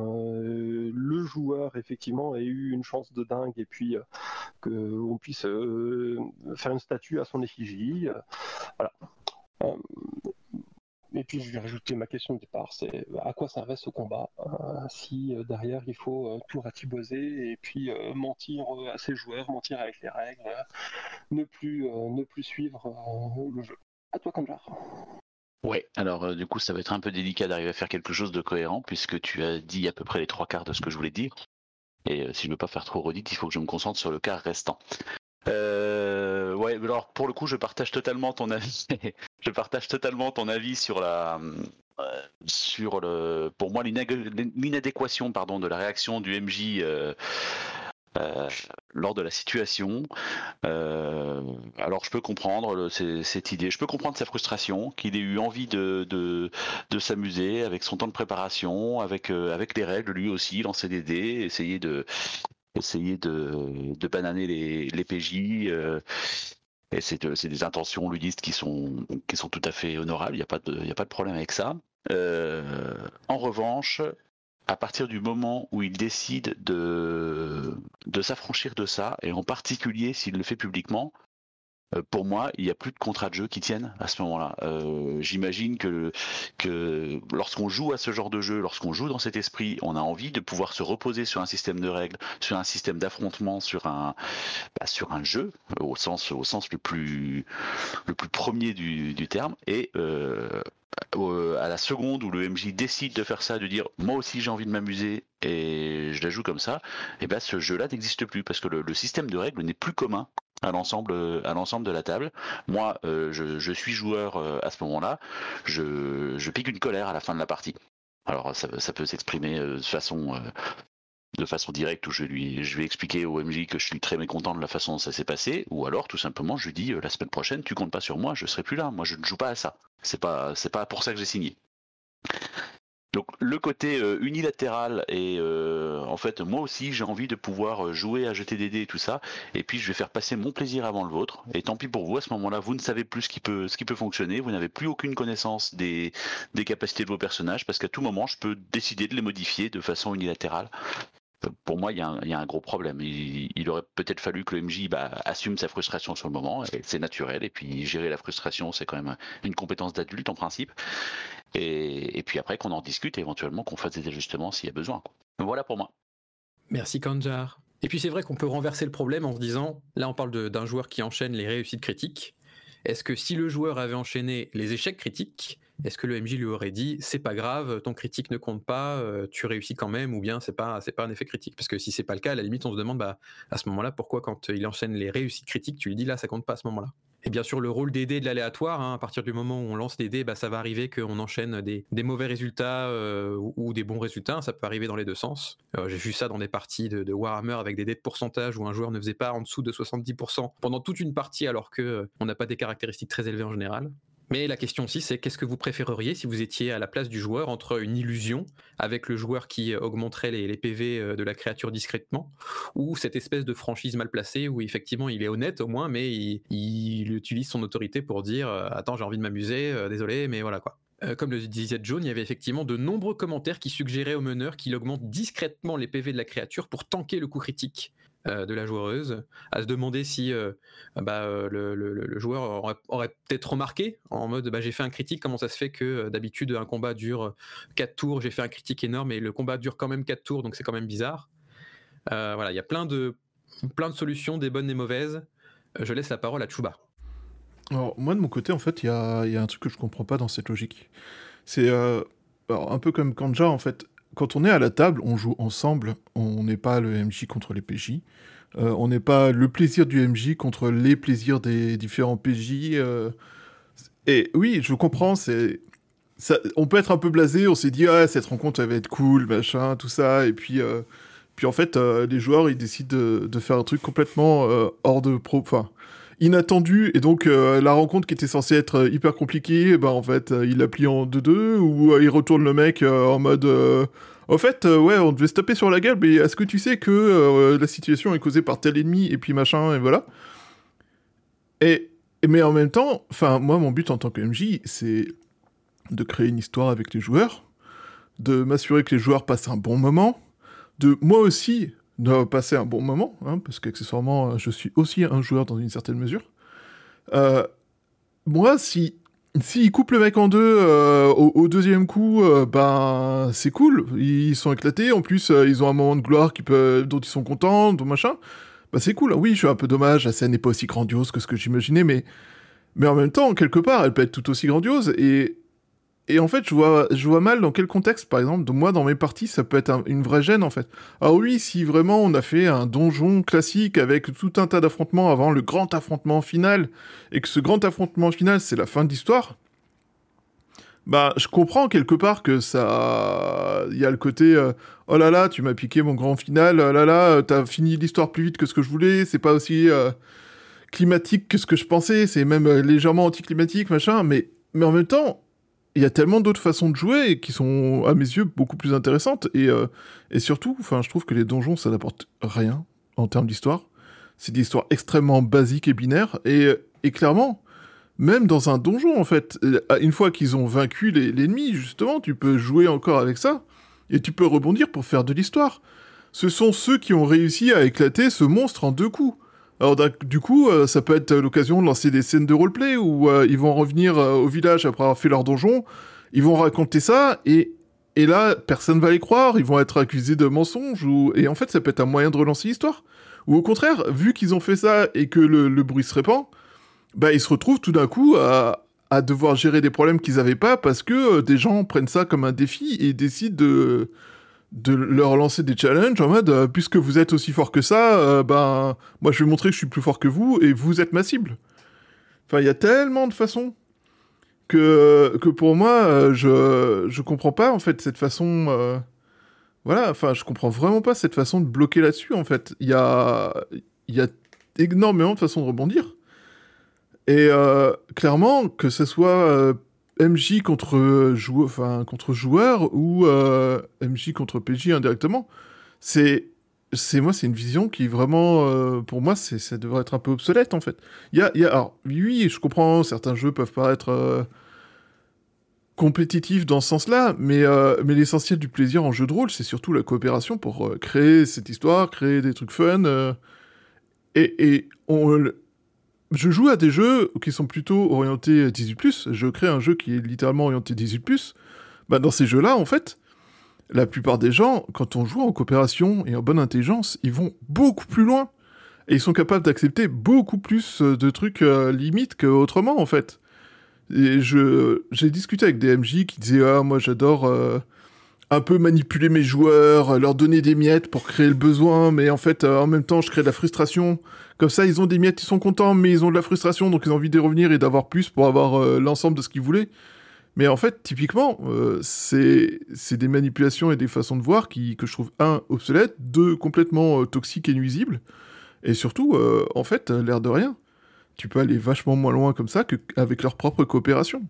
[SPEAKER 6] le joueur effectivement ait eu une chance de dingue et puis qu'on puisse faire une statue à son effigie? Voilà. Et puis je vais rajouter ma question de départ, c'est à quoi servait ce combat? Euh, si euh, derrière il faut euh, tout ratiboser et puis mentir à ses joueurs, mentir avec les règles, ne plus ne plus suivre le jeu. À toi Kanjar.
[SPEAKER 7] Ouais, alors du coup ça va être un peu délicat d'arriver à faire quelque chose de cohérent puisque tu as dit à peu près les trois quarts de ce que je voulais dire. Et si je ne veux pas faire trop redite, il faut que je me concentre sur le quart restant. Euh, ouais, alors pour le coup, je partage totalement ton avis. (laughs) je partage totalement ton avis sur la, euh, sur le, pour moi l'inadéquation pardon de la réaction du MJ. Euh, euh, lors de la situation. Euh, alors je peux comprendre cette idée, je peux comprendre sa frustration, qu'il ait eu envie de, de, de s'amuser avec son temps de préparation, avec, avec les règles, lui aussi, lancer des dés, essayer de, essayer de, de bananer les, les PJ. Euh, et c'est des intentions ludistes qui sont, qui sont tout à fait honorables, il n'y a, pas de, a pas de problème avec ça. Euh, en revanche, à partir du moment où il décide de, de s'affranchir de ça, et en particulier s'il le fait publiquement, euh, pour moi, il n'y a plus de contrat de jeu qui tiennent à ce moment-là. Euh, j'imagine que, lorsqu'on joue à ce genre de jeu, lorsqu'on joue dans cet esprit, on a envie de pouvoir se reposer sur un système de règles, sur un système d'affrontement, sur un, bah, jeu, au sens, le, plus, premier du, terme. Et euh, à la seconde où le MJ décide de faire ça, de dire moi aussi j'ai envie de m'amuser et je la joue comme ça, et ben ce jeu-là n'existe plus parce que le système de règles n'est plus commun à l'ensemble à l'ensemble de la table. Moi, euh, je, suis joueur euh, à ce moment-là. Je, pique une colère à la fin de la partie. Alors ça, peut s'exprimer euh, de façon de façon directe où je lui je vais expliquer au MJ que je suis très mécontent de la façon dont ça s'est passé ou alors tout simplement je lui dis la semaine prochaine tu comptes pas sur moi je serai plus là moi je ne joue pas à ça c'est pas c'est pas pour ça que j'ai signé donc le côté euh, unilatéral et euh, en fait moi aussi j'ai envie de pouvoir euh, jouer à jeter des dés et tout ça. Et puis je vais faire passer mon plaisir avant le vôtre. Et tant pis pour vous à ce moment-là vous ne savez plus ce qui peut ce qui peut fonctionner. Vous n'avez plus aucune connaissance des, des capacités de vos personnages parce qu'à tout moment je peux décider de les modifier de façon unilatérale. Pour moi, il y, a un, gros problème. Il, aurait peut-être fallu que le MJ bah, assume sa frustration sur le moment, c'est naturel, et puis gérer la frustration, c'est quand même une compétence d'adulte en principe. Et, puis après, qu'on en discute et éventuellement qu'on fasse des ajustements s'il y a besoin. Voilà pour moi.
[SPEAKER 1] Merci Kanjar. Et puis c'est vrai qu'on peut renverser le problème en se disant, là on parle d'un joueur qui enchaîne les réussites critiques. Est-ce que si le joueur avait enchaîné les échecs critiques, est-ce que le MJ lui aurait dit c'est pas grave, ton critique ne compte pas, euh, tu réussis quand même, ou bien c'est pas c'est pas un effet critique? Parce que si c'est pas le cas, à la limite on se demande bah, à ce moment-là pourquoi quand il enchaîne les réussites critiques, tu lui dis là ça compte pas à ce moment-là? Et bien sûr, le rôle des dés de l'aléatoire, hein, à partir du moment où on lance des dés, bah, ça va arriver qu'on enchaîne des, mauvais résultats euh, ou, des bons résultats. Ça peut arriver dans les deux sens. Euh, J'ai vu ça dans des parties de, de Warhammer avec des dés de pourcentage où un joueur ne faisait pas en dessous de 70% pendant toute une partie alors que euh, n'a pas des caractéristiques très élevées en général. Mais la question aussi, c'est qu'est-ce que vous préféreriez si vous étiez à la place du joueur entre une illusion avec le joueur qui euh, augmenterait les, PV euh, de la créature discrètement, ou cette espèce de franchise mal placée où effectivement il est honnête au moins, mais il, il utilise son autorité pour dire euh, Attends, j'ai envie de m'amuser, désolé, mais voilà quoi. Comme le disait John, il y avait effectivement de nombreux commentaires qui suggéraient au meneur qu'il augmente discrètement les PV de la créature pour tanker le coup critique euh, de la joueuse, à se demander si euh, bah, euh, le, joueur aurait, peut-être remarqué en mode bah, j'ai fait un critique, comment ça se fait que d'habitude un combat dure 4 tours, j'ai fait un critique énorme et le combat dure quand même 4 tours, donc c'est quand même bizarre. Voilà, il y a plein de, plein de solutions, des bonnes, des mauvaises. Je laisse la parole à Chuba.
[SPEAKER 4] Alors, moi, de mon côté, en fait, il y a, un truc que je comprends pas dans cette logique. C'est un peu comme Kanja, en fait. Quand on est à la table, on joue ensemble. On n'est pas le MJ contre les PJ. Euh, on n'est pas le plaisir du MJ contre les plaisirs des différents PJ. euh. Et oui, je comprends, c'est... Ça, on peut être un peu blasé, on s'est dit, ah, cette rencontre, elle va être cool, machin, tout ça, et puis... euh, Puis en fait, les joueurs, ils décident de, faire un truc complètement hors de pro... inattendu et donc euh, la rencontre qui était censée être euh, hyper compliquée bah en fait euh, il la plie en 2-2 ou il retourne le mec en mode au fait ouais on devait se taper sur la gueule mais est-ce que tu sais que la situation est causée par tel ennemi et puis machin et voilà. Et- mais en même temps enfin moi mon but en tant que MJ c'est de créer une histoire avec les joueurs de m'assurer que les joueurs passent un bon moment de moi aussi de passer un bon moment, hein, parce qu'accessoirement, je suis aussi un joueur dans une certaine mesure. Euh, moi, si s'ils coupent le mec en deux euh, au, deuxième coup, euh, ben c'est cool, ils sont éclatés. En plus, ils ont un moment de gloire qui peut, dont ils sont contents, dont machin. Bah c'est cool. Oui, je suis un peu dommage. La scène n'est pas aussi grandiose que ce que j'imaginais, mais mais en même temps, quelque part, elle peut être tout aussi grandiose. Et et en fait, je vois, mal dans quel contexte, par exemple, moi, dans mes parties, ça peut être un- une vraie gêne, en fait. Ah oui, si vraiment on a fait un donjon classique avec tout un tas d'affrontements avant le grand affrontement final, et que ce grand affrontement final, c'est la fin de l'histoire, bah, je comprends quelque part que ça... Il y a le côté, euh, oh là là, tu m'as piqué mon grand final, oh là là, t'as fini l'histoire plus vite que ce que je voulais, c'est pas aussi euh, climatique que ce que je pensais, c'est même euh, légèrement anticlimatique, machin, mais, mais en même temps, il y a tellement d'autres façons de jouer qui sont, à mes yeux, beaucoup plus intéressantes. Et, euh, et surtout, enfin, je trouve que les donjons, ça n'apporte rien en termes d'histoire. C'est des histoires extrêmement basiques et binaires. Et, et clairement, même dans un donjon, en fait, euh, une fois qu'ils ont vaincu l'ennemi, justement, tu peux jouer encore avec ça. Et tu peux rebondir pour faire de l'histoire. Ce sont ceux qui ont réussi à éclater ce monstre en deux coups. Alors du coup, euh, ça peut être l'occasion de lancer des scènes de roleplay où euh, ils vont revenir euh, au village après avoir fait leur donjon, ils vont raconter ça et et là personne va les croire, ils vont être accusés de mensonges ou et en fait ça peut être un moyen de relancer l'histoire. Ou au contraire, vu qu'ils ont fait ça et que le, le bruit se répand, bah ils se retrouvent tout d'un coup à, à devoir gérer des problèmes qu'ils avaient pas parce que des gens prennent ça comme un défi et décident de de leur lancer des challenges en mode euh, puisque vous êtes aussi fort que ça, euh, ben moi je vais montrer que je suis plus fort que vous et vous êtes ma cible. Enfin, il y a tellement de façons que, que pour moi, euh, je, je comprends pas en fait cette façon. voilà, enfin, je comprends vraiment pas cette façon de bloquer là-dessus en fait. Il y a, il y a énormément de façons de rebondir. Et clairement, que ce soit MJ contre, jou enfin, contre joueur ou euh, MJ contre PJ indirectement, c'est c'est moi c'est une vision qui vraiment euh, pour moi c'est ça devrait être un peu obsolète en fait. Il y a, y a alors oui je comprends certains jeux peuvent paraître euh, compétitifs dans ce sens-là mais euh, mais l'essentiel du plaisir en jeu de rôle c'est surtout la coopération pour créer cette histoire créer des trucs fun et, et on je joue à des jeux qui sont plutôt orientés 18+, je crée un jeu qui est littéralement orienté 18+, bah dans ces jeux-là, en fait, la plupart des gens, quand on joue en coopération et en bonne intelligence, ils vont beaucoup plus loin. Et ils sont capables d'accepter beaucoup plus euh, de trucs euh, limites qu'autrement, en fait. Et j'ai discuté avec des MJ qui disaient Ah, moi j'adore euh, un peu manipuler mes joueurs, leur donner des miettes pour créer le besoin, mais en fait, euh, en même temps, je crée de la frustration. Comme ça, ils ont des miettes, ils sont contents, mais ils ont de la frustration, donc ils ont envie de revenir et d'avoir plus pour avoir euh, l'ensemble de ce qu'ils voulaient. Mais en fait, typiquement, euh, c'est des manipulations et des façons de voir qui, que je trouve, un, obsolètes, deux, complètement euh, toxiques et nuisibles, et surtout, euh, en fait, euh, l'air de rien, tu peux aller vachement moins loin comme ça qu'avec leur propre coopération.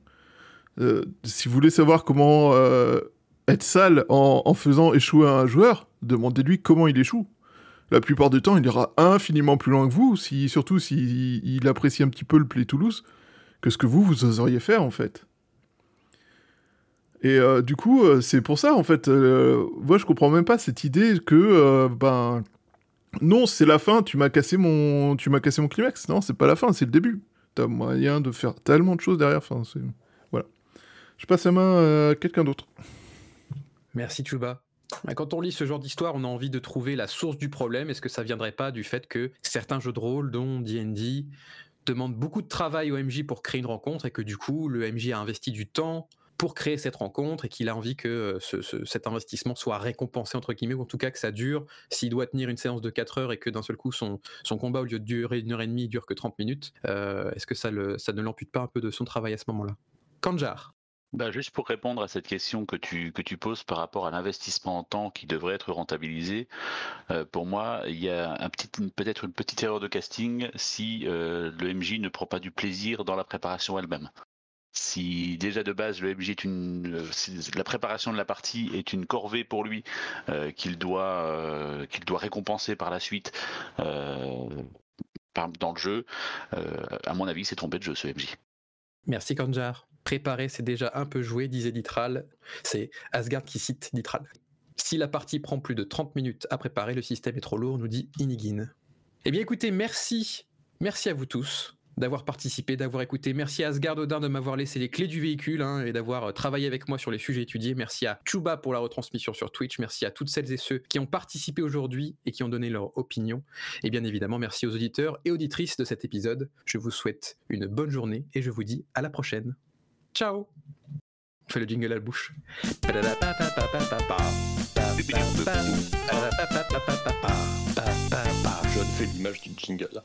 [SPEAKER 4] Euh, si vous voulez savoir comment euh, être sale en, faisant échouer un joueur, demandez-lui comment il échoue. La plupart du temps, il ira infiniment plus loin que vous, si, surtout s'il il apprécie un petit peu le Play Toulouse, que ce que vous, vous oseriez faire, en fait. Et euh, du coup, euh, c'est pour ça, en fait, euh, moi, je comprends même pas cette idée que, ben, non, c'est la fin, tu m'as cassé mon, tu m'as cassé mon climax. Non, c'est pas la fin, c'est le début. T'as moyen de faire tellement de choses derrière. Voilà. Je passe la main à quelqu'un d'autre.
[SPEAKER 1] Merci Chuba. Quand on lit ce genre d'histoire, on a envie de trouver la source du problème. Est-ce que ça viendrait pas du fait que certains jeux de rôle, dont D&D, demandent beaucoup de travail au MJ pour créer une rencontre et que du coup, le MJ a investi du temps pour créer cette rencontre et qu'il a envie que euh, ce- ce- cet investissement soit récompensé, entre guillemets, ou en tout cas que ça dure. S'il doit tenir une séance de 4 heures et que d'un seul coup, son, combat, au lieu de durer une heure et demie, dure que 30 minutes, euh, est-ce que ça, ça ne l'ampute pas un peu de son travail à ce moment-là? Kanjar.
[SPEAKER 7] Bah, juste pour répondre à cette question que tu, que tu poses par rapport à l'investissement en temps qui devrait être rentabilisé, euh, pour moi, il y a peut-être une petite erreur de casting si euh, le MJ ne prend pas du plaisir dans la préparation elle-même. Si déjà de base le MJ est une, euh, la préparation de la partie est une corvée pour lui euh, qu'il doit, qu'il doit récompenser par la suite par- dans le jeu, à mon avis, c'est trompé de jeu ce MJ.
[SPEAKER 1] Merci Kanjar. Préparer, c'est déjà un peu joué, disait Ditral. C'est Asgard qui cite Ditral. Si la partie prend plus de 30 minutes à préparer, le système est trop lourd, nous dit Inigine. Eh bien écoutez, merci. Merci à vous tous d'avoir participé, d'avoir écouté. Merci à Asgard Odin de m'avoir laissé les clés du véhicule hein, et d'avoir euh, travaillé avec moi sur les sujets étudiés. Merci à Chuba pour la retransmission sur Twitch. Merci à toutes celles et ceux qui ont participé aujourd'hui et qui ont donné leur opinion. Et bien évidemment, merci aux auditeurs et auditrices de cet épisode. Je vous souhaite une bonne journée et je vous dis à la prochaine. Ciao On fait le jingle à la bouche.
[SPEAKER 2] Je fais l'image du jingle.